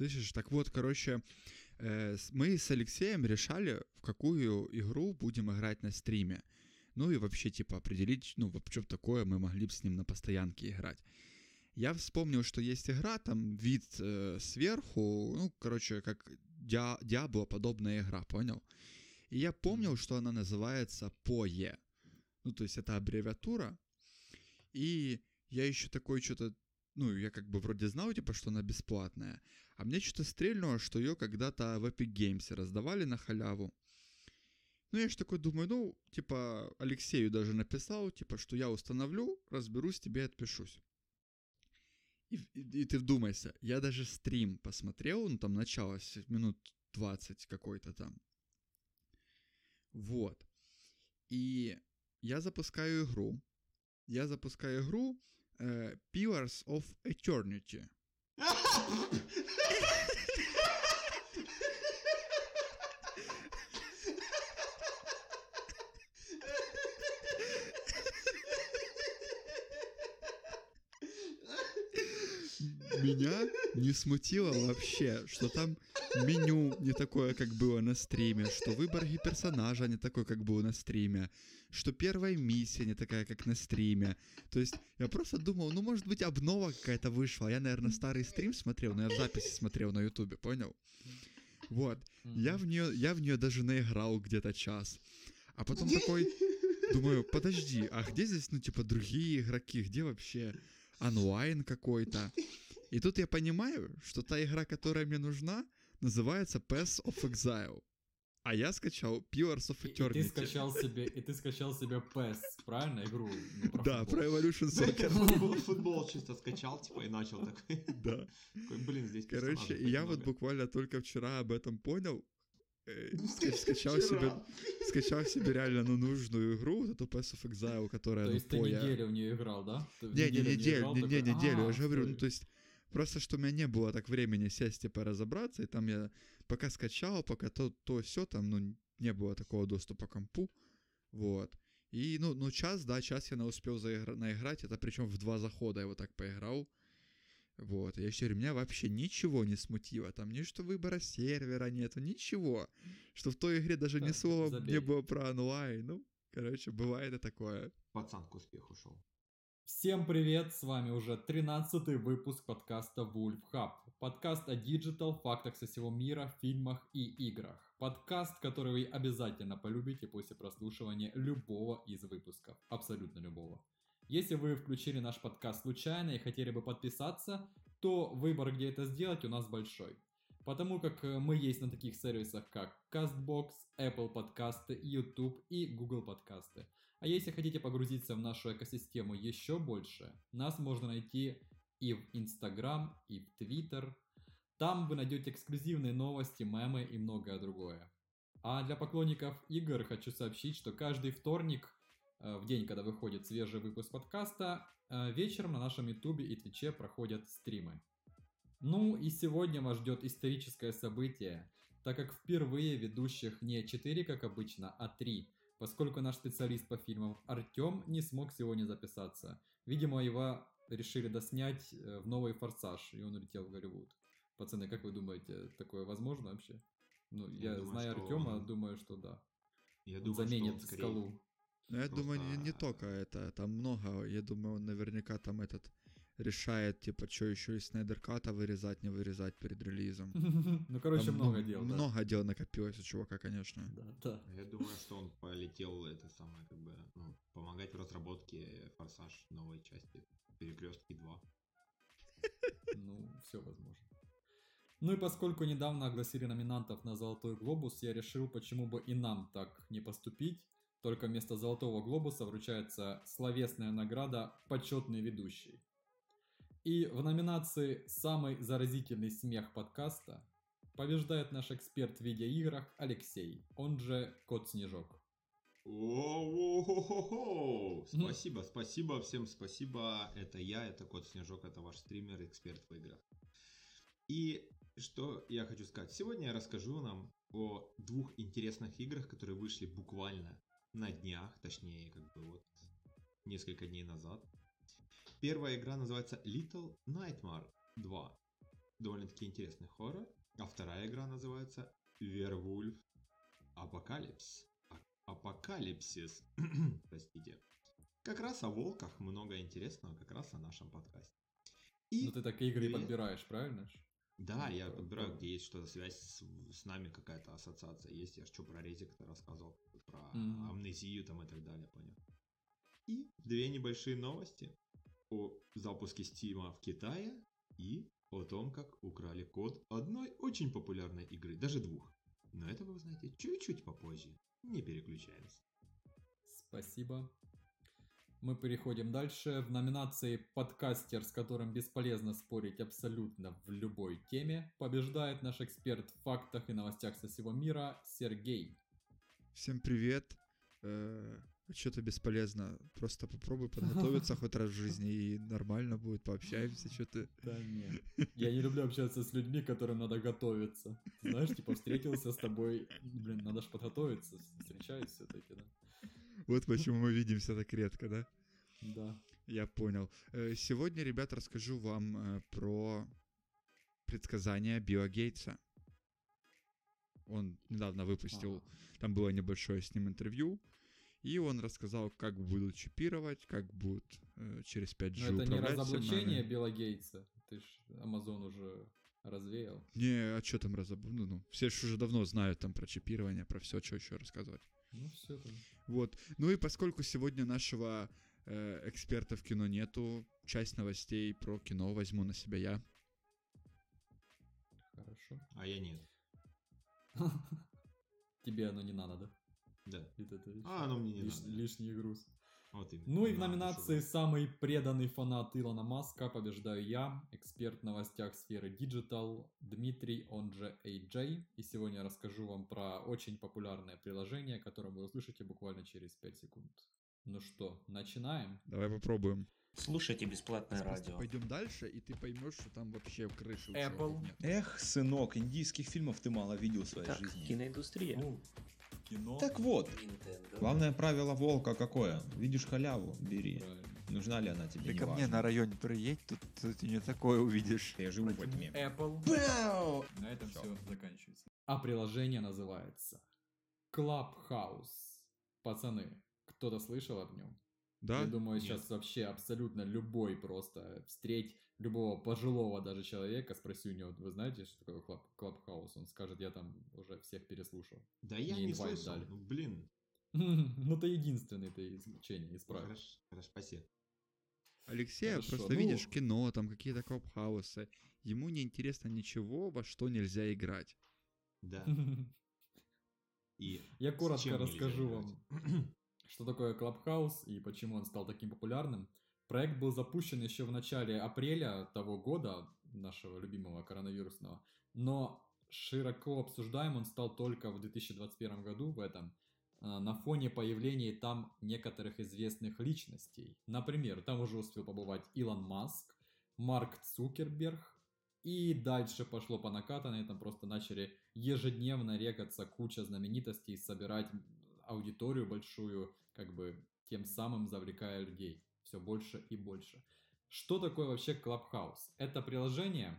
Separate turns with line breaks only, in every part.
Слышишь, так вот, короче, э, мы с Алексеем решали, в какую игру будем играть на стриме. Ну и вообще, типа, определить, ну, что такое мы могли бы с ним на постоянке играть. Я вспомнил, что есть игра, там вид э, сверху, ну, короче, как Диабло подобная игра, понял? И я помнил, что она называется POE. Ну, то есть это аббревиатура. И я еще такой что-то ну, я как бы вроде знал, типа, что она бесплатная, а мне что-то стрельнуло, что ее когда-то в Epic Games раздавали на халяву. Ну, я же такой думаю, ну, типа, Алексею даже написал, типа, что я установлю, разберусь, тебе отпишусь. И, и, и ты вдумайся, я даже стрим посмотрел, ну, там начало минут 20 какой-то там. Вот. И я запускаю игру. Я запускаю игру uh, Pillars of Eternity. Меня не смутило вообще, что там меню не такое, как было на стриме, что выбор персонажа не такой, как был на стриме, что первая миссия не такая, как на стриме. То есть я просто думал, ну, может быть, обнова какая-то вышла. Я, наверное, старый стрим смотрел, но я в записи смотрел на ютубе, понял? Вот. Я в нее, я в нее даже наиграл где-то час. А потом такой, думаю, подожди, а где здесь, ну, типа, другие игроки? Где вообще онлайн какой-то? И тут я понимаю, что та игра, которая мне нужна, называется Pass of Exile. А я скачал Pillars of Eternity.
И, и ты скачал себе, и ты скачал себе PES, правильно, игру?
Ну, про да, про Evolution Soccer.
Футбол, футбол чисто скачал, типа, и начал такой.
Да.
Такой, блин, здесь
Короче, и я вот буквально только вчера об этом понял, э, скачал себе, скачал себе реально ну, нужную игру, вот эту Pass of Exile, которая...
То есть ты неделю в нее играл, да?
Не, не, неделю, не, не, неделю, я же говорю, ну, то есть Просто что у меня не было так времени сесть, типа, разобраться, и там я пока скачал, пока то, то все там, ну, не было такого доступа к компу, вот. И, ну, ну, час, да, час я на успел заигра- наиграть, это причем в два захода я вот так поиграл, вот, я еще говорю, меня вообще ничего не смутило, там ни что выбора сервера нету, ничего, что в той игре даже ни слова Забей. не было про онлайн, ну, короче, бывает и такое.
Пацан к успеху шел.
Всем привет, с вами уже 13 выпуск подкаста Wolf Hub. Подкаст о digital, фактах со всего мира, фильмах и играх. Подкаст, который вы обязательно полюбите после прослушивания любого из выпусков. Абсолютно любого. Если вы включили наш подкаст случайно и хотели бы подписаться, то выбор, где это сделать, у нас большой. Потому как э, мы есть на таких сервисах, как CastBox, Apple подкасты, YouTube и Google подкасты. А если хотите погрузиться в нашу экосистему еще больше, нас можно найти и в Instagram, и в Twitter. Там вы найдете эксклюзивные новости, мемы и многое другое. А для поклонников игр хочу сообщить, что каждый вторник, э, в день, когда выходит свежий выпуск подкаста, э, вечером на нашем ютубе и твиче проходят стримы. Ну и сегодня вас ждет историческое событие, так как впервые ведущих не 4, как обычно, а 3 поскольку наш специалист по фильмам Артем не смог сегодня записаться. Видимо, его решили доснять э, в новый «Форсаж», и он улетел в Голливуд. Пацаны, как вы думаете, такое возможно вообще? Ну, я, я думаю, что... Артема, думаю, что да.
Я
он
думаю,
заменит
что он
скалу.
Ну, я Просто... думаю, не, не только это, там много, я думаю, он наверняка там этот решает, типа, что еще из Снайдерката вырезать, не вырезать перед релизом.
Ну, короче, много дел,
Много дел накопилось у чувака, конечно.
Да, да.
Я думаю, что он полетел, это самое, как бы, ну, помогать в разработке Форсаж новой части, Перекрестки 2.
Ну, все возможно. Ну и поскольку недавно огласили номинантов на Золотой Глобус, я решил, почему бы и нам так не поступить. Только вместо Золотого Глобуса вручается словесная награда «Почетный ведущий». И в номинации «Самый заразительный смех подкаста» побеждает наш эксперт в видеоиграх Алексей, он же Кот Снежок.
О-о-о-о-о-о! Спасибо, спасибо, всем спасибо. Это я, это Кот Снежок, это ваш стример, эксперт в играх. И что я хочу сказать. Сегодня я расскажу нам о двух интересных играх, которые вышли буквально на днях, точнее, как бы вот несколько дней назад. Первая игра называется Little Nightmare 2. довольно-таки интересный хоррор. А вторая игра называется Werewolf Apocalypse. А- Апокалипсис. Простите. Как раз о волках много интересного, как раз о нашем подкасте. И
Ну ты так игры и подбираешь, правильно?
Да,
Ну,
я подбираю,
то-
где есть что-то связь с, с нами, какая-то ассоциация есть. Я что про резик-то рассказывал, про
Мгм.
амнезию там и так далее, понял. И две небольшие новости о запуске Стима в Китае и о том, как украли код одной очень популярной игры, даже двух. Но это вы узнаете чуть-чуть попозже. Не переключаемся.
Спасибо. Мы переходим дальше. В номинации «Подкастер, с которым бесполезно спорить абсолютно в любой теме» побеждает наш эксперт в фактах и новостях со всего мира Сергей.
Всем привет. Что-то бесполезно. Просто попробуй подготовиться хоть раз в жизни, и нормально будет, пообщаемся, что ты...
Да нет. Я не люблю общаться с людьми, которым надо готовиться. Знаешь, типа встретился с тобой, блин, надо же подготовиться, встречаюсь все-таки, да?
Вот почему мы видимся так редко, да?
Да.
Я понял. Э, Сегодня, ребят, расскажу вам э, про предсказания Билла Гейтса. Он недавно выпустил,
Ага.
там было небольшое с ним интервью, и он рассказал, как будут чипировать, как будут э, через 5G
Но это не разоблачение
нами.
Билла Гейтса. Ты ж Амазон уже развеял.
Не, а что там разоб... Ну, ну, все же уже давно знают там про чипирование, про все, что еще рассказывать.
Ну все там.
Вот. Ну и поскольку сегодня нашего э, эксперта в кино нету, часть новостей про кино возьму на себя я.
Хорошо.
А я нет.
Тебе оно не надо, да?
Да.
Вот это ещё
А, оно мне не
лиш-
надо.
Лишний груз.
Вот именно.
Ну и в
Надо,
номинации
чтобы-
«Самый преданный фанат Илона Маска» побеждаю я, эксперт в новостях сферы Digital, Дмитрий, он же AJ. И сегодня я расскажу вам про очень популярное приложение, которое вы услышите буквально через 5 секунд. Ну что, начинаем?
Давай попробуем.
Слушайте бесплатное радио.
Пойдем дальше, и ты поймешь, что там вообще крыши у
Apple.
Эх, сынок, индийских фильмов ты мало видел в своей
Так,
жизни.
киноиндустрия.
Ну, кино.
Так вот,
Nintendo.
главное правило волка какое? Видишь халяву, бери.
Правильно.
Нужна ли она тебе,
Ты
не
ко мне
важно.
на районе приедь, тут, тут не такое увидишь.
Я живу во тьме.
Apple.
Бау!
На этом
Всё.
все заканчивается. А приложение называется Clubhouse. Пацаны, кто-то слышал об нем?
Да?
Я думаю,
Нет.
сейчас вообще абсолютно любой просто встреть любого пожилого даже человека, спроси у него, вы знаете, что такое клаб, Clubhouse? Он скажет, я там уже всех переслушал.
Да я не слышал.
дали.
Ну, блин.
Ну, ты единственный, ты исключение, исправь.
Хорошо, хорошо, спасибо.
Алексей,
Хорошо,
просто
ну-
видишь кино, там какие-то клабхаусы. Ему не интересно ничего, во что нельзя играть.
Да. И
Я коротко расскажу вам, что такое Clubhouse и почему он стал таким популярным. Проект был запущен еще в начале апреля того года, нашего любимого коронавирусного, но широко обсуждаем он стал только в 2021 году, в этом, а, на фоне появления там некоторых известных личностей. Например, там уже успел побывать Илон Маск, Марк Цукерберг, и дальше пошло по накатанной, там просто начали ежедневно регаться куча знаменитостей, собирать аудиторию большую, как бы тем самым завлекая людей все больше и больше. Что такое вообще Clubhouse? Это приложение,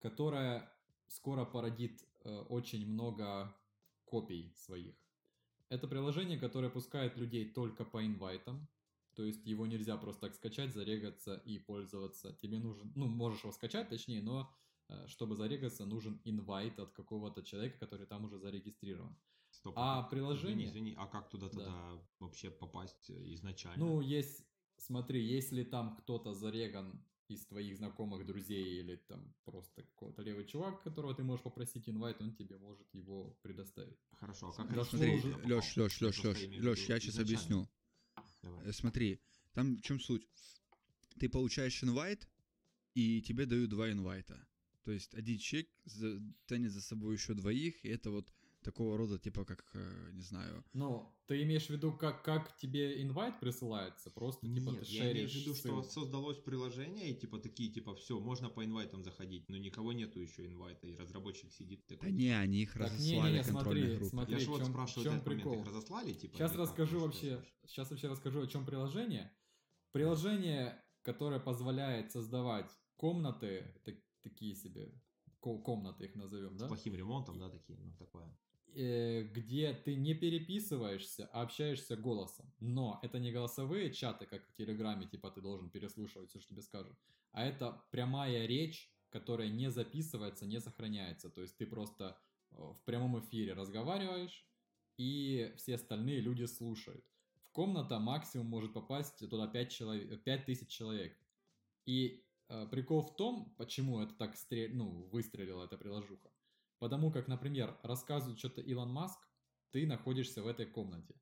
которое скоро породит э, очень много копий своих. Это приложение, которое пускает людей только по инвайтам, то есть его нельзя просто так скачать, зарегаться и пользоваться. Тебе нужен, ну, можешь его скачать, точнее, но э, чтобы зарегаться, нужен инвайт от какого-то человека, который там уже зарегистрирован.
Стоп,
А приложение-
Извини, извини, а как туда
Да.
тогда вообще попасть э, изначально?
Ну, есть, смотри, если там кто-то зареган из твоих знакомых, друзей или там просто какой-то левый чувак, которого ты можешь попросить инвайт, он тебе может его предоставить.
Хорошо, а как это
Смотри,
уже-
попал?
Лёш, Лёш, Лёш,
Просто
Лёш,
имею в
Лёш,
виду
я сейчас объясню.
Давай.
Э, Смотри, там в чем суть? Ты получаешь инвайт, и тебе дают два инвайта. То есть один человек тянет за собой еще двоих, и это вот такого рода, типа, как, э, не знаю,
Ну, ты имеешь в виду, как, как тебе инвайт присылается? Просто типа
Нет,
ты
я имею в виду, что создалось приложение, и типа такие, типа, все, можно по инвайтам заходить, но никого нету еще инвайта, и разработчик сидит
да
такой.
не, они их
Так,
разослали
не-не-не,
контрольной
смотри,
группе.
смотри.
Я же вот спрашиваю,
в чём
этот момент
прикол?
их разослали, типа?
Сейчас расскажу
что
вообще, сейчас вообще расскажу, о чем приложение. Приложение, которое позволяет создавать комнаты, так- такие себе ко- комнаты их назовем,
С
да?
плохим ремонтом, да, такие, ну, такое.
Э, где ты не переписываешься, а общаешься голосом. Но это не голосовые чаты, как в Телеграме, типа ты должен переслушивать все, что тебе скажут, а это прямая речь, которая не записывается, не сохраняется. То есть ты просто э, в прямом эфире разговариваешь, и все остальные люди слушают. В комната максимум может попасть туда 5, человек, 5 тысяч человек. И э, прикол в том, почему это так стрель, ну, выстрелила эта приложуха. Потому как, например, рассказывает что-то Илон Маск, ты находишься в этой комнате.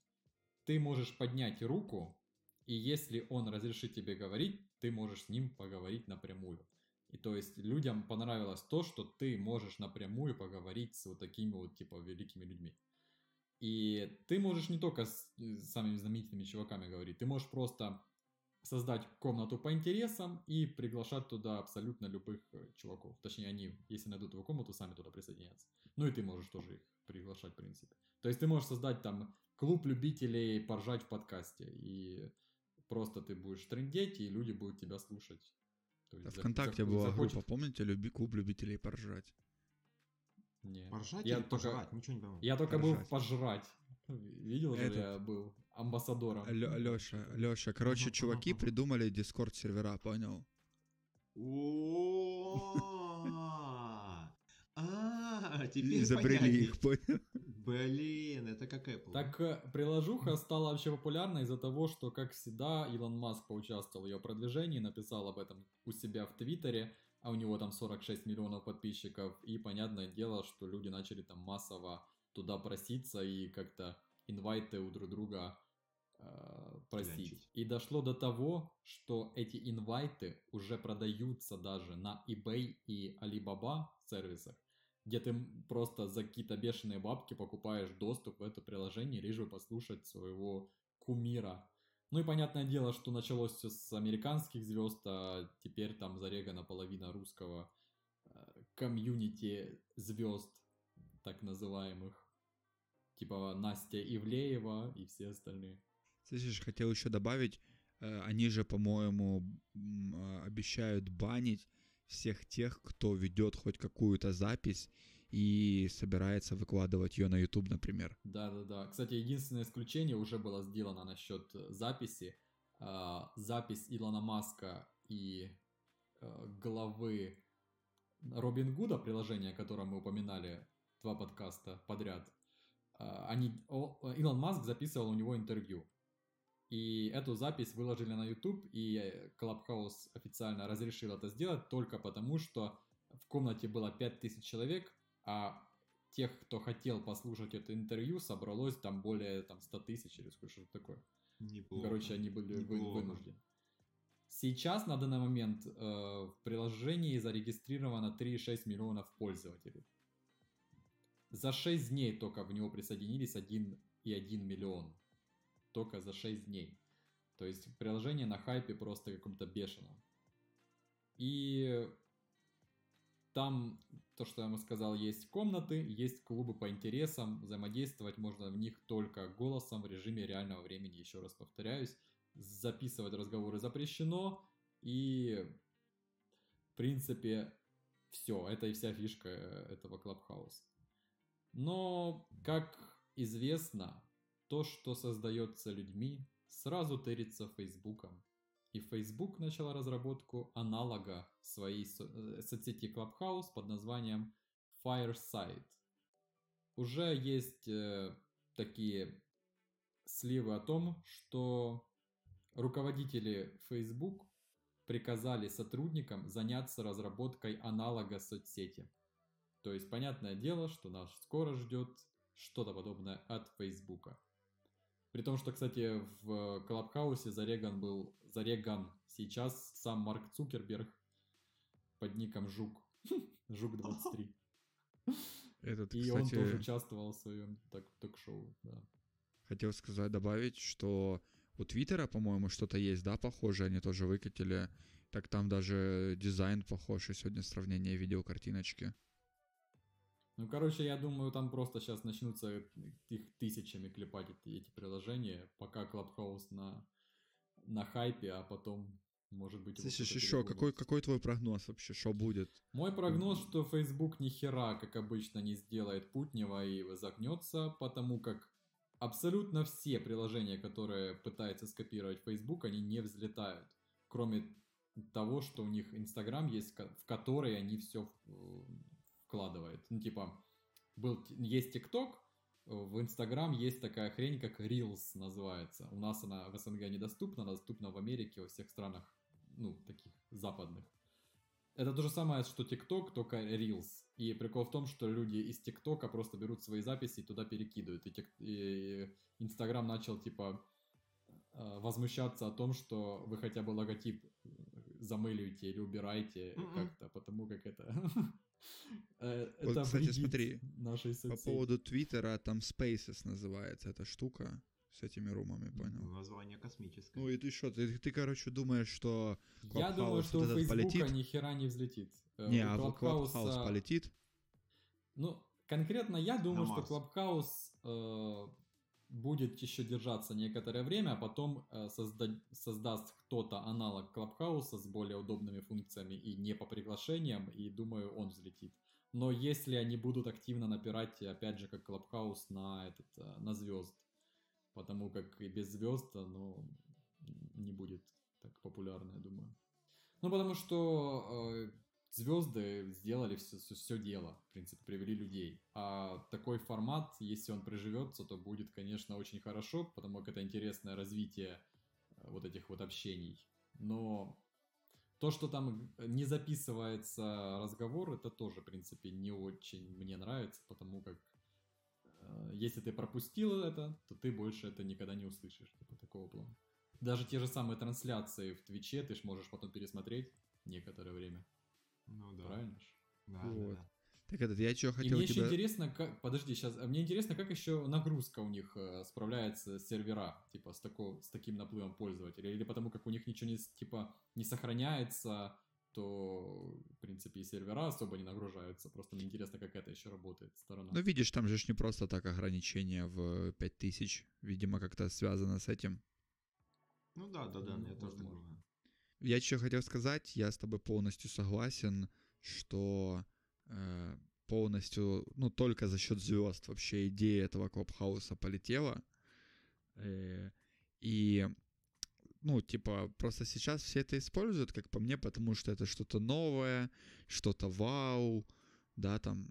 Ты можешь поднять руку, и если он разрешит тебе говорить, ты можешь с ним поговорить напрямую. И то есть людям понравилось то, что ты можешь напрямую поговорить с вот такими вот типа великими людьми. И ты можешь не только с э, самыми знаменитыми чуваками говорить, ты можешь просто создать комнату по интересам и приглашать туда абсолютно любых э, чуваков. Точнее, они, если найдут твою комнату, сами туда присоединятся. Ну и ты можешь тоже их приглашать, в принципе. То есть ты можешь создать там клуб любителей поржать в подкасте, и просто ты будешь трендеть, и люди будут тебя слушать. То
Да,
есть зах-
ВКонтакте
зах-
была
захочет-
группа, помните, люби клуб любителей поржать.
Не.
Поржать
Я
или
только-
пожрать? Ничего не пойму.
Я только был
Поржать.
пожрать. Видел же,
Этот-
я был амбассадором.
Леша, Леша, короче,
Ага,
чуваки придумали дискорд сервера, понял?
А, теперь
Изобрели их, понял?
Блин, это как Apple.
Так э, приложуха стала вообще популярна из-за того, что, как всегда, Илон Маск поучаствовал в ее продвижении, написал об этом у себя в Твиттере, а у него там 46 миллионов подписчиков, и понятное дело, что люди начали там массово туда проситься и как-то инвайты у друг друга просить.
Клянчить.
И дошло до того, что эти инвайты уже продаются даже на eBay и Alibaba сервисах, где ты просто за какие-то бешеные бабки покупаешь доступ в это приложение, лишь бы послушать своего кумира. Ну и понятное дело, что началось все с американских звезд, а теперь там зарегана половина русского э, комьюнити звезд, так называемых. Типа Настя Ивлеева и все остальные.
Слышишь, хотел еще добавить, э, они же, по-моему, э, обещают банить всех тех, кто ведет хоть какую-то запись и собирается выкладывать ее на YouTube, например.
Да-да-да. Кстати, единственное исключение уже было сделано насчет э, записи. А, Запись Илона Маска и э, главы Робин Гуда, приложение, о котором мы упоминали два подкаста подряд, а, они, Илон Маск записывал у него интервью. И эту запись выложили на YouTube, и Clubhouse официально разрешил это сделать только потому, что в комнате было 5000 человек, а тех, кто хотел послушать это интервью, собралось там более там, 100 тысяч или сколько что такое.
Неплохо.
Короче, они были
Неплохо.
вынуждены. Сейчас на данный момент э, в приложении зарегистрировано 3,6 миллионов пользователей. За 6 дней только в него присоединились 1,1 миллион. Только за 6 дней. То есть приложение на хайпе просто каком-то бешеном. И там, то, что я вам сказал, есть комнаты, есть клубы по интересам, взаимодействовать можно в них только голосом в режиме реального времени, еще раз повторяюсь. Записывать разговоры запрещено, и в принципе все, это и вся фишка э, этого Clubhouse. Но, как известно, то, что создается людьми, сразу тырится Фейсбуком. И Facebook начал разработку аналога своей со- э, соцсети Clubhouse под названием Fireside. Уже есть э, такие сливы о том, что руководители Facebook приказали сотрудникам заняться разработкой аналога соцсети. То есть, понятное дело, что нас скоро ждет что-то подобное от Фейсбука. При том, что, кстати, в Клабхаусе зареган был, зареган сейчас сам Марк Цукерберг под ником Жук. Жук23.
Этот,
И он
кстати,
тоже участвовал в своем так- ток-шоу, да.
хотел сказать, добавить, что у Твиттера, по-моему, что-то есть, да, похожее, они тоже выкатили. Так там даже дизайн похож, и сегодня сравнение видео картиночки.
Ну, короче, я думаю, там просто сейчас начнутся их тысячами клепать эти, эти приложения, пока Clubhouse на, на хайпе, а потом Может быть, кто-то
еще, какой, какой твой прогноз вообще, что будет?
Мой прогноз, что Facebook ни хера, как обычно, не сделает путнего и загнется, потому как абсолютно все приложения, которые пытаются скопировать Facebook, они не взлетают. Кроме того, что у них Instagram есть, в который они все вкладывают. Ну, типа, был, есть TikTok, в Instagram есть такая хрень, как Reels называется. У нас она в СНГ недоступна, она доступна в Америке, во всех странах, ну, таких западных. Это то же самое, что TikTok, только Reels. И прикол в том, что люди из ТикТока просто берут свои записи и туда перекидывают. И, Инстаграм начал, типа, э, возмущаться о том, что вы хотя бы логотип замыливаете или убираете
Мгм.
как-то, потому как это... э,
Вот,
это
кстати,
вредит
смотри,
нашей
По поводу Твиттера, там Spaces называется эта штука с этими румами, понял?
Название космическое.
Ну и ты что, ты, ты, короче, думаешь, что
Я думаю,
Clubhouse
что
вот
у Фейсбука
полетит?
ни хера не взлетит. Э,
не,
у
а вот Clubhouse
Клабхауса-
полетит?
Ну, конкретно я думаю, что. Clubhouse э, будет еще держаться некоторое время, а потом э, созда- создаст кто-то аналог Клабхауса с более удобными функциями и не по приглашениям, и думаю, он взлетит. Но если они будут активно напирать, опять же, как Клабхаус, на, этот, э, на звезд, потому как и без звезд оно не будет так популярно, я думаю. Ну, потому что звезды сделали все, дело, в принципе, привели людей. А такой формат, если он приживется, то будет, конечно, очень хорошо, потому как это интересное развитие э, вот этих вот общений. Но то, что там не записывается разговор, это тоже, в принципе, не очень мне нравится, потому как э, если ты пропустил это, то ты больше это никогда не услышишь, типа такого плана. Даже те же самые трансляции в Твиче ты ж можешь потом пересмотреть некоторое время.
Ну да.
Правильно ж?
Да,
Вот.
да.
Так этот, я что
И
хотел
мне еще
тебя...
интересно, как... Подожди, сейчас. Мне интересно, как еще нагрузка у них э, справляется с сервера, типа, с, тако... с таким наплывом пользователей. Или потому как у них ничего не, типа, не сохраняется, то, в принципе, и сервера особо не нагружаются. Просто мне интересно, как это еще работает сторона.
Ну, видишь, там же ж не просто так ограничение в 5000. Видимо, как-то связано с этим.
Ну да, да, да,
Ну,
я тоже так думаю.
Я что хотел сказать, я с тобой полностью согласен, что э, полностью, ну, только за счет звезд вообще идея этого клубхауса полетела. Э, и, ну, типа, просто сейчас все это используют, как по мне, потому что это что-то новое, что-то вау, да, там.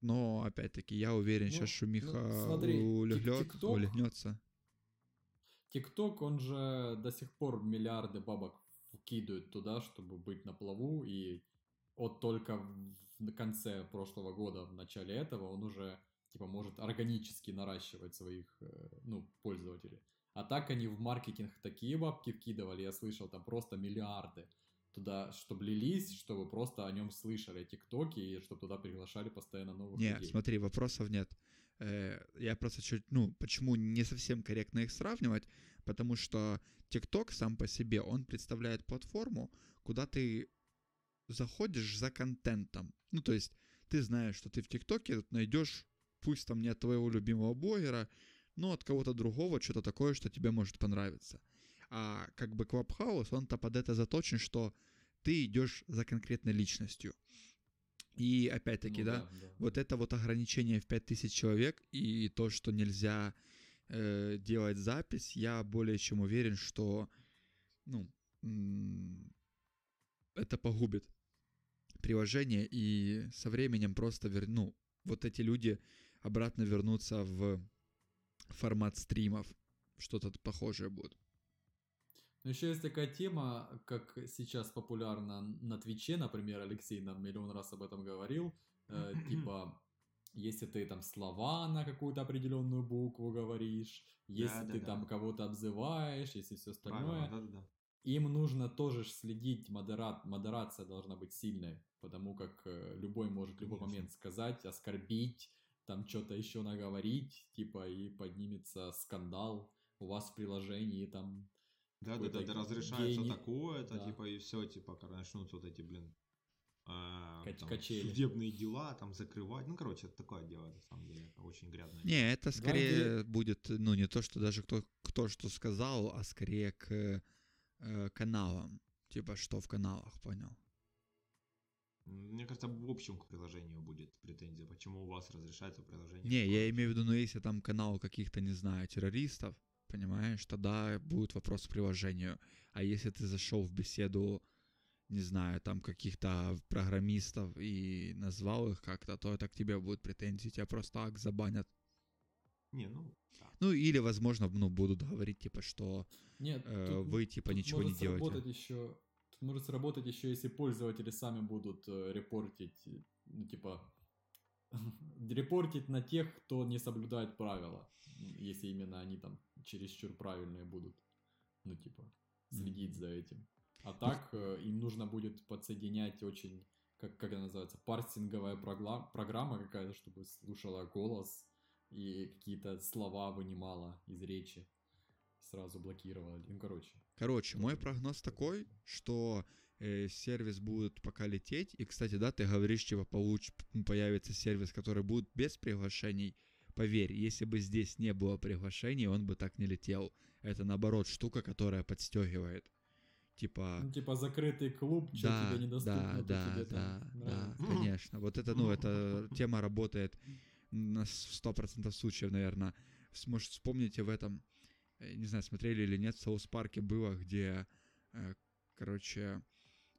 Но, опять-таки, я уверен,
Ну,
сейчас шумиха
ну, смотри, тик- TikTok- он же до сих пор миллиарды бабок вкидывает туда, чтобы быть на плаву, и вот только в конце прошлого года, в начале этого, он уже типа может органически наращивать своих э, ну, пользователей. А так они в маркетинг такие бабки вкидывали, я слышал, там просто миллиарды туда, чтобы лились, чтобы просто о нем слышали о ТикТоке, и чтобы туда приглашали постоянно новых
Нет,
людей.
смотри, вопросов нет. Э, Я просто чуть, ну, почему не совсем корректно их сравнивать, потому что TikTok сам по себе, он представляет платформу, куда ты заходишь за контентом. Ну, то есть ты знаешь, что ты в ТикТоке найдешь, пусть там не от твоего любимого блогера, но от кого-то другого, что-то такое, что тебе может понравиться. А как бы Clubhouse, он-то под это заточен, что ты идешь за конкретной личностью. И опять-таки,
Ну
да, вот это вот ограничение в 5000 человек и то, что нельзя э, делать запись, я более чем уверен, что ну, это погубит приложение и со временем просто вер... ну, вот эти люди обратно вернутся в формат стримов. Что-то похожее будет.
Но еще есть такая тема, как сейчас популярна на Твиче, например, Алексей нам миллион раз об этом говорил, э, типа, если ты там слова на какую-то определенную букву говоришь, если ты
Да-да-да.
там кого-то обзываешь, если все остальное,
Правильно, да, да, да.
им нужно тоже следить, модерат, модерация должна быть сильной, потому как э, любой может в любой
Конечно.
момент сказать, оскорбить, там что-то еще наговорить, типа, и поднимется скандал у вас в приложении, там,
Да, да, да, да, разрешается
гений.
такое-то,
Да.
типа, и все, типа, начнутся вот эти, блин, а,
Кач-
там,
качели.
судебные дела, там, закрывать. Ну, короче, это такое дело, на самом деле, это очень грязное.
Не, это скорее
где-
будет, ну, не то, что даже кто, кто что сказал, а скорее к э, каналам. Типа, что в каналах, понял?
Мне кажется, в общем к приложению будет претензия, почему у вас разрешается приложение.
Не, я
такое.
имею в виду, ну если там канал каких-то, не знаю, террористов, понимаешь, тогда будет вопрос к приложению. А если ты зашел в беседу, не знаю, там каких-то программистов и назвал их как-то, то это к тебе будут претензии, тебя просто так забанят.
Не, ну, да.
Ну или, возможно, ну, будут говорить, типа, что
Нет,
э,
тут-
вы, типа,
тут
ничего не
может
делаете.
сработать еще, тут может сработать еще, если пользователи сами будут э, репортить, ну, типа, репортить на тех, кто не соблюдает правила, если именно они там чересчур правильные будут, ну, типа, следить за этим. А так э, им нужно будет подсоединять очень, как, как это называется, парсинговая прогла- программа какая-то, чтобы слушала голос и какие-то слова вынимала из речи сразу блокировала. Ну, короче.
Короче, мой прогноз такой, что сервис будет пока лететь. И, кстати, да, ты говоришь, типа, получ... появится сервис, который будет без приглашений. Поверь, если бы здесь не было приглашений, он бы так не летел. Это, наоборот, штука, которая подстегивает. Типа...
Ну, типа закрытый клуб, что
Да,
тебе недоступно,
да, да,
тебе
да, да,
нравится.
конечно. Вот это, ну, эта тема работает на с- 100% случаев, наверное. Может, вспомните в этом, э, не знаю, смотрели или нет, в Саус Парке было, где, э, короче,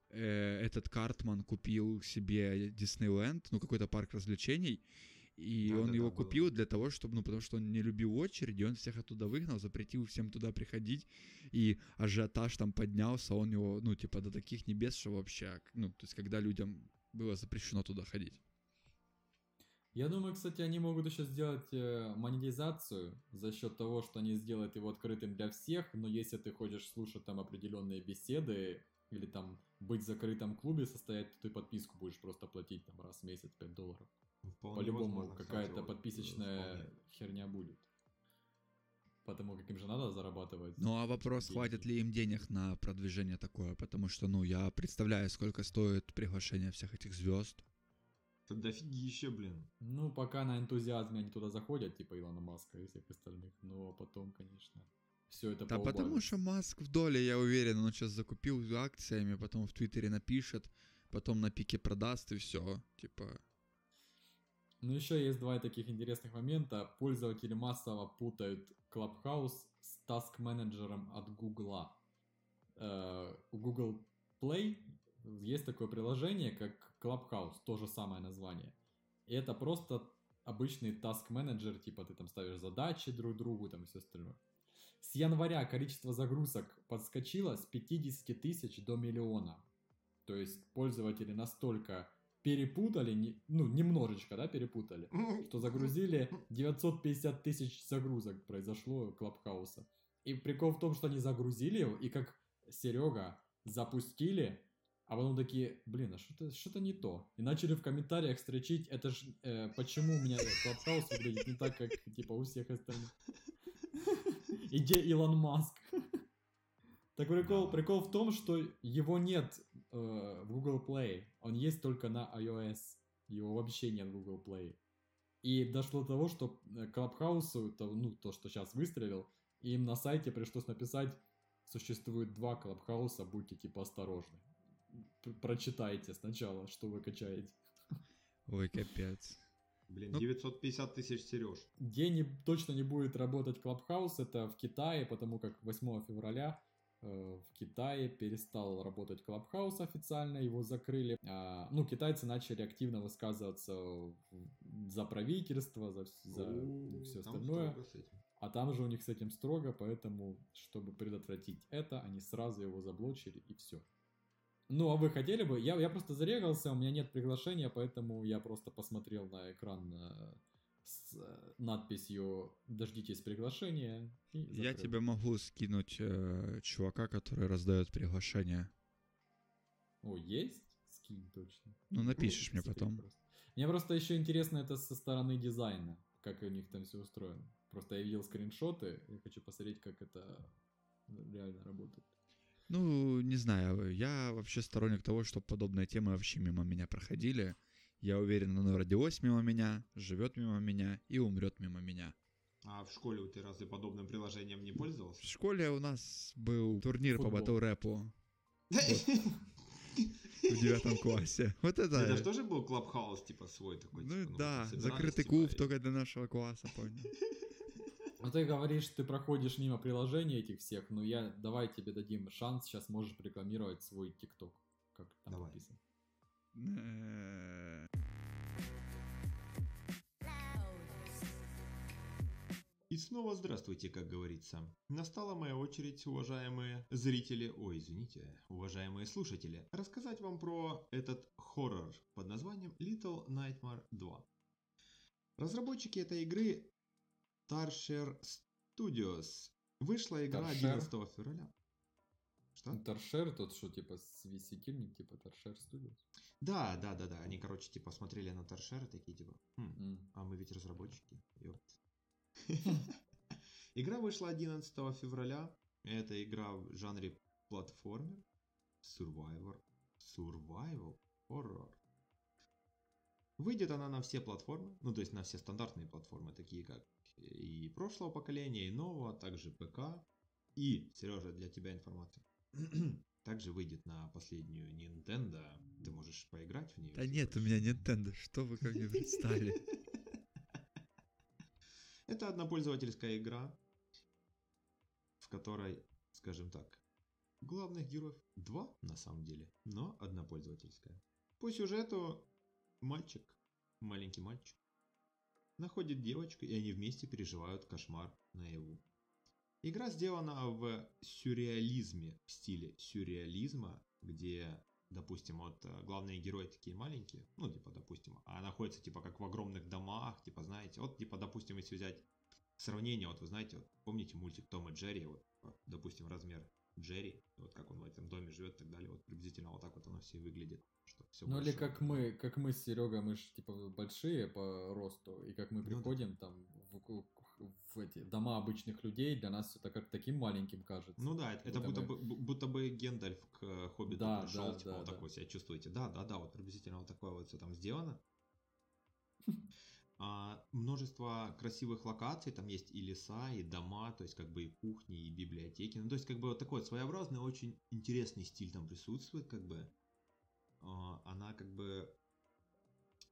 э, этот Картман купил себе Диснейленд, ну, какой-то парк развлечений, и он
Да-да-да,
его
было.
купил для того, чтобы, ну, потому что он не любил очереди, он всех оттуда выгнал, запретил всем туда приходить, и ажиотаж там поднялся, он его, ну, типа, до таких небес, что вообще, ну, то есть, когда людям было запрещено туда ходить.
Я думаю, кстати, они могут еще сделать э, монетизацию за счет того, что они сделают его открытым для всех, но если ты хочешь слушать там определенные беседы или там быть в закрытом клубе состоять, то ты подписку будешь просто платить там раз в месяц 5 долларов. По-любому какая-то
вот,
подписочная
вполне.
херня будет. Потому как им же надо зарабатывать.
Ну, а вопрос,
деньги.
хватит ли им денег на продвижение такое, потому что, ну, я представляю, сколько стоит приглашение всех этих звезд.
Это дофигища, блин.
Ну, пока на энтузиазме они туда заходят, типа Илона Маска и всех остальных. Ну, а потом, конечно, все это
Да потому что Маск в доле, я уверен, он сейчас закупил акциями, потом в Твиттере напишет, потом на пике продаст и все. Типа,
Ну, еще есть два таких интересных момента. Пользователи массово путают Clubhouse с таск-менеджером от Google. Э, у Google Play есть такое приложение, как Clubhouse, то же самое название. И это просто обычный таск-менеджер, типа ты там ставишь задачи друг другу там и все остальное. С января количество загрузок подскочило с 50 тысяч до миллиона. То есть пользователи настолько перепутали, ну, немножечко, да, перепутали, что загрузили 950 тысяч загрузок произошло Клабхауса. И прикол в том, что они загрузили его, и как Серега запустили, а потом такие, блин, а что-то что не то. И начали в комментариях строчить, это ж э, почему у меня Клабхаус выглядит не так, как типа у всех остальных. И где Илон Маск? Так прикол, прикол в том, что его нет э, в Google Play. Он есть только на iOS. Его вообще нет в Google Play. И дошло до того, что э, Клабхаусу, то, ну, то, что сейчас выстрелил, им на сайте пришлось написать, существует два Клабхауса, будьте типа осторожны. Прочитайте сначала, что вы качаете.
ой, капец.
Блин,
Ну-
950 тысяч Сереж.
Где не, точно не будет работать Клабхаус, это в Китае, потому как 8 февраля э, в Китае перестал работать Clubhouse официально, его закрыли. А, ну, китайцы начали активно высказываться за правительство, за, за
О,
все остальное. А там же у них с этим строго, поэтому, чтобы предотвратить это, они сразу его заблочили и все. Ну, а вы хотели бы? Я, я просто зарегался, у меня нет приглашения, поэтому я просто посмотрел на экран э, с э, надписью «Дождитесь приглашения»
Я тебе могу скинуть э, чувака, который раздает приглашение.
О, есть? Скинь точно.
Ну, напишешь мне потом.
просто. Мне просто еще интересно это со стороны дизайна, как у них там все устроено. Просто я видел скриншоты, я хочу посмотреть, как это реально работает.
Ну, не знаю, я вообще сторонник того, чтобы подобные темы вообще мимо меня проходили. Я уверен, оно родилось мимо меня, живет мимо меня и умрет мимо меня.
А в школе ты разве подобным приложением не пользовался?
В школе у нас был турнир по
Футбол.
батл рэпу в девятом классе. Вот это...
Это же тоже был клабхаус, типа, свой такой.
Ну
типа,
да,
вот собирались,
закрытый
типа,
клуб только для нашего класса, понял.
Ну ты говоришь, ты проходишь мимо приложений этих всех, но я давай тебе дадим шанс, сейчас можешь рекламировать свой ТикТок. Как там
Давай.
написано.
И снова здравствуйте, как говорится. Настала моя очередь, уважаемые зрители, ой, извините, уважаемые слушатели, рассказать вам про этот хоррор под названием Little Nightmare 2. Разработчики этой игры Tarsher Studios. Вышла игра
Tarsher?
11 февраля. Что?
Торшер тот, что типа светильник, типа Торшер Studios.
Да, да, да, да. Они, короче, типа смотрели на Торшер и такие, типа, «Хм,
М.
А мы ведь разработчики. ёпт. Игра вышла 11 февраля. Это игра в жанре платформер, survivor, survival, horror. Выйдет она на все платформы, ну то есть на все стандартные платформы, такие как и прошлого поколения, и нового, а также ПК. И, Сережа, для тебя информация. Также выйдет на последнюю Nintendo. Ты можешь поиграть в нее.
Да нет у меня Nintendo, что вы ко мне пристали?
Это однопользовательская игра, в которой, скажем так, главных героев два на самом деле, но однопользовательская. По сюжету мальчик, маленький мальчик, находит девочку, и они вместе переживают кошмар наяву. Игра сделана в сюрреализме, в стиле сюрреализма, где, допустим, вот э, главные герои такие маленькие, ну, типа, допустим, а находятся, типа, как в огромных домах, типа, знаете, вот, типа, допустим, если взять сравнение, вот вы знаете, вот, помните мультик Том и Джерри, вот, вот, допустим, размер Джерри, вот как он в этом доме живет и так далее, вот приблизительно вот так вот оно все и выглядит. Что всё
Ну или как мы, как мы с Серегой, мы же типа большие по росту, и как мы
Ну да.
приходим там в, в- эти дома обычных людей, для нас это как таким маленьким кажется.
Ну да, это, это
Будто мы-
бы, бу- будто бы Гендальф к э, Хоббиту
Да,
пришел,
да,
типа
да,
вот
да.
так вот себя чувствуете. Да, да, да, вот приблизительно вот такое вот все там сделано. А, множество красивых локаций, там есть и леса, и дома, то есть как бы и кухни, и библиотеки. Ну, то есть как бы вот такой вот своеобразный, очень интересный стиль там присутствует, как бы. А, она как бы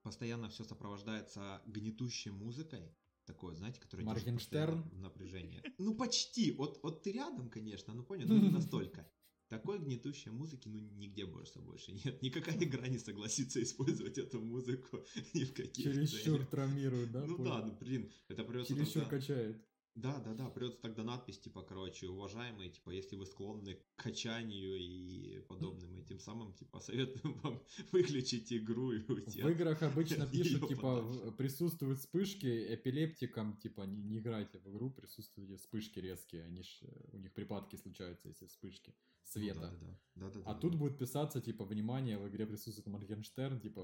постоянно все сопровождается гнетущей музыкой, такой, знаете, держит
Моргенштерн?
в напряжении. Ну, почти. Вот, вот ты рядом, конечно, ну понял, но не настолько. Такой гнетущей музыки, ну, нигде больше больше нет. Никакая игра не согласится использовать эту музыку ни в каких
Чересчур травмирует, да?
Ну
понял?
да, ну блин, это придется
Чересчур
тогда...
качает.
Да, да, да, придется тогда надпись, типа, короче, уважаемые, типа, если вы склонны к качанию и подобным этим самым, типа, советуем вам выключить игру и уйти.
В играх обычно пишут, типа,
подальше.
присутствуют вспышки, эпилептикам, типа, не, не играйте в игру, присутствуют вспышки резкие, они ж, э, у них припадки случаются, если вспышки
Ну
света.
да, да, да, да, да,
А
да,
тут
да.
будет писаться, типа, внимание, в игре присутствует Моргенштерн, типа,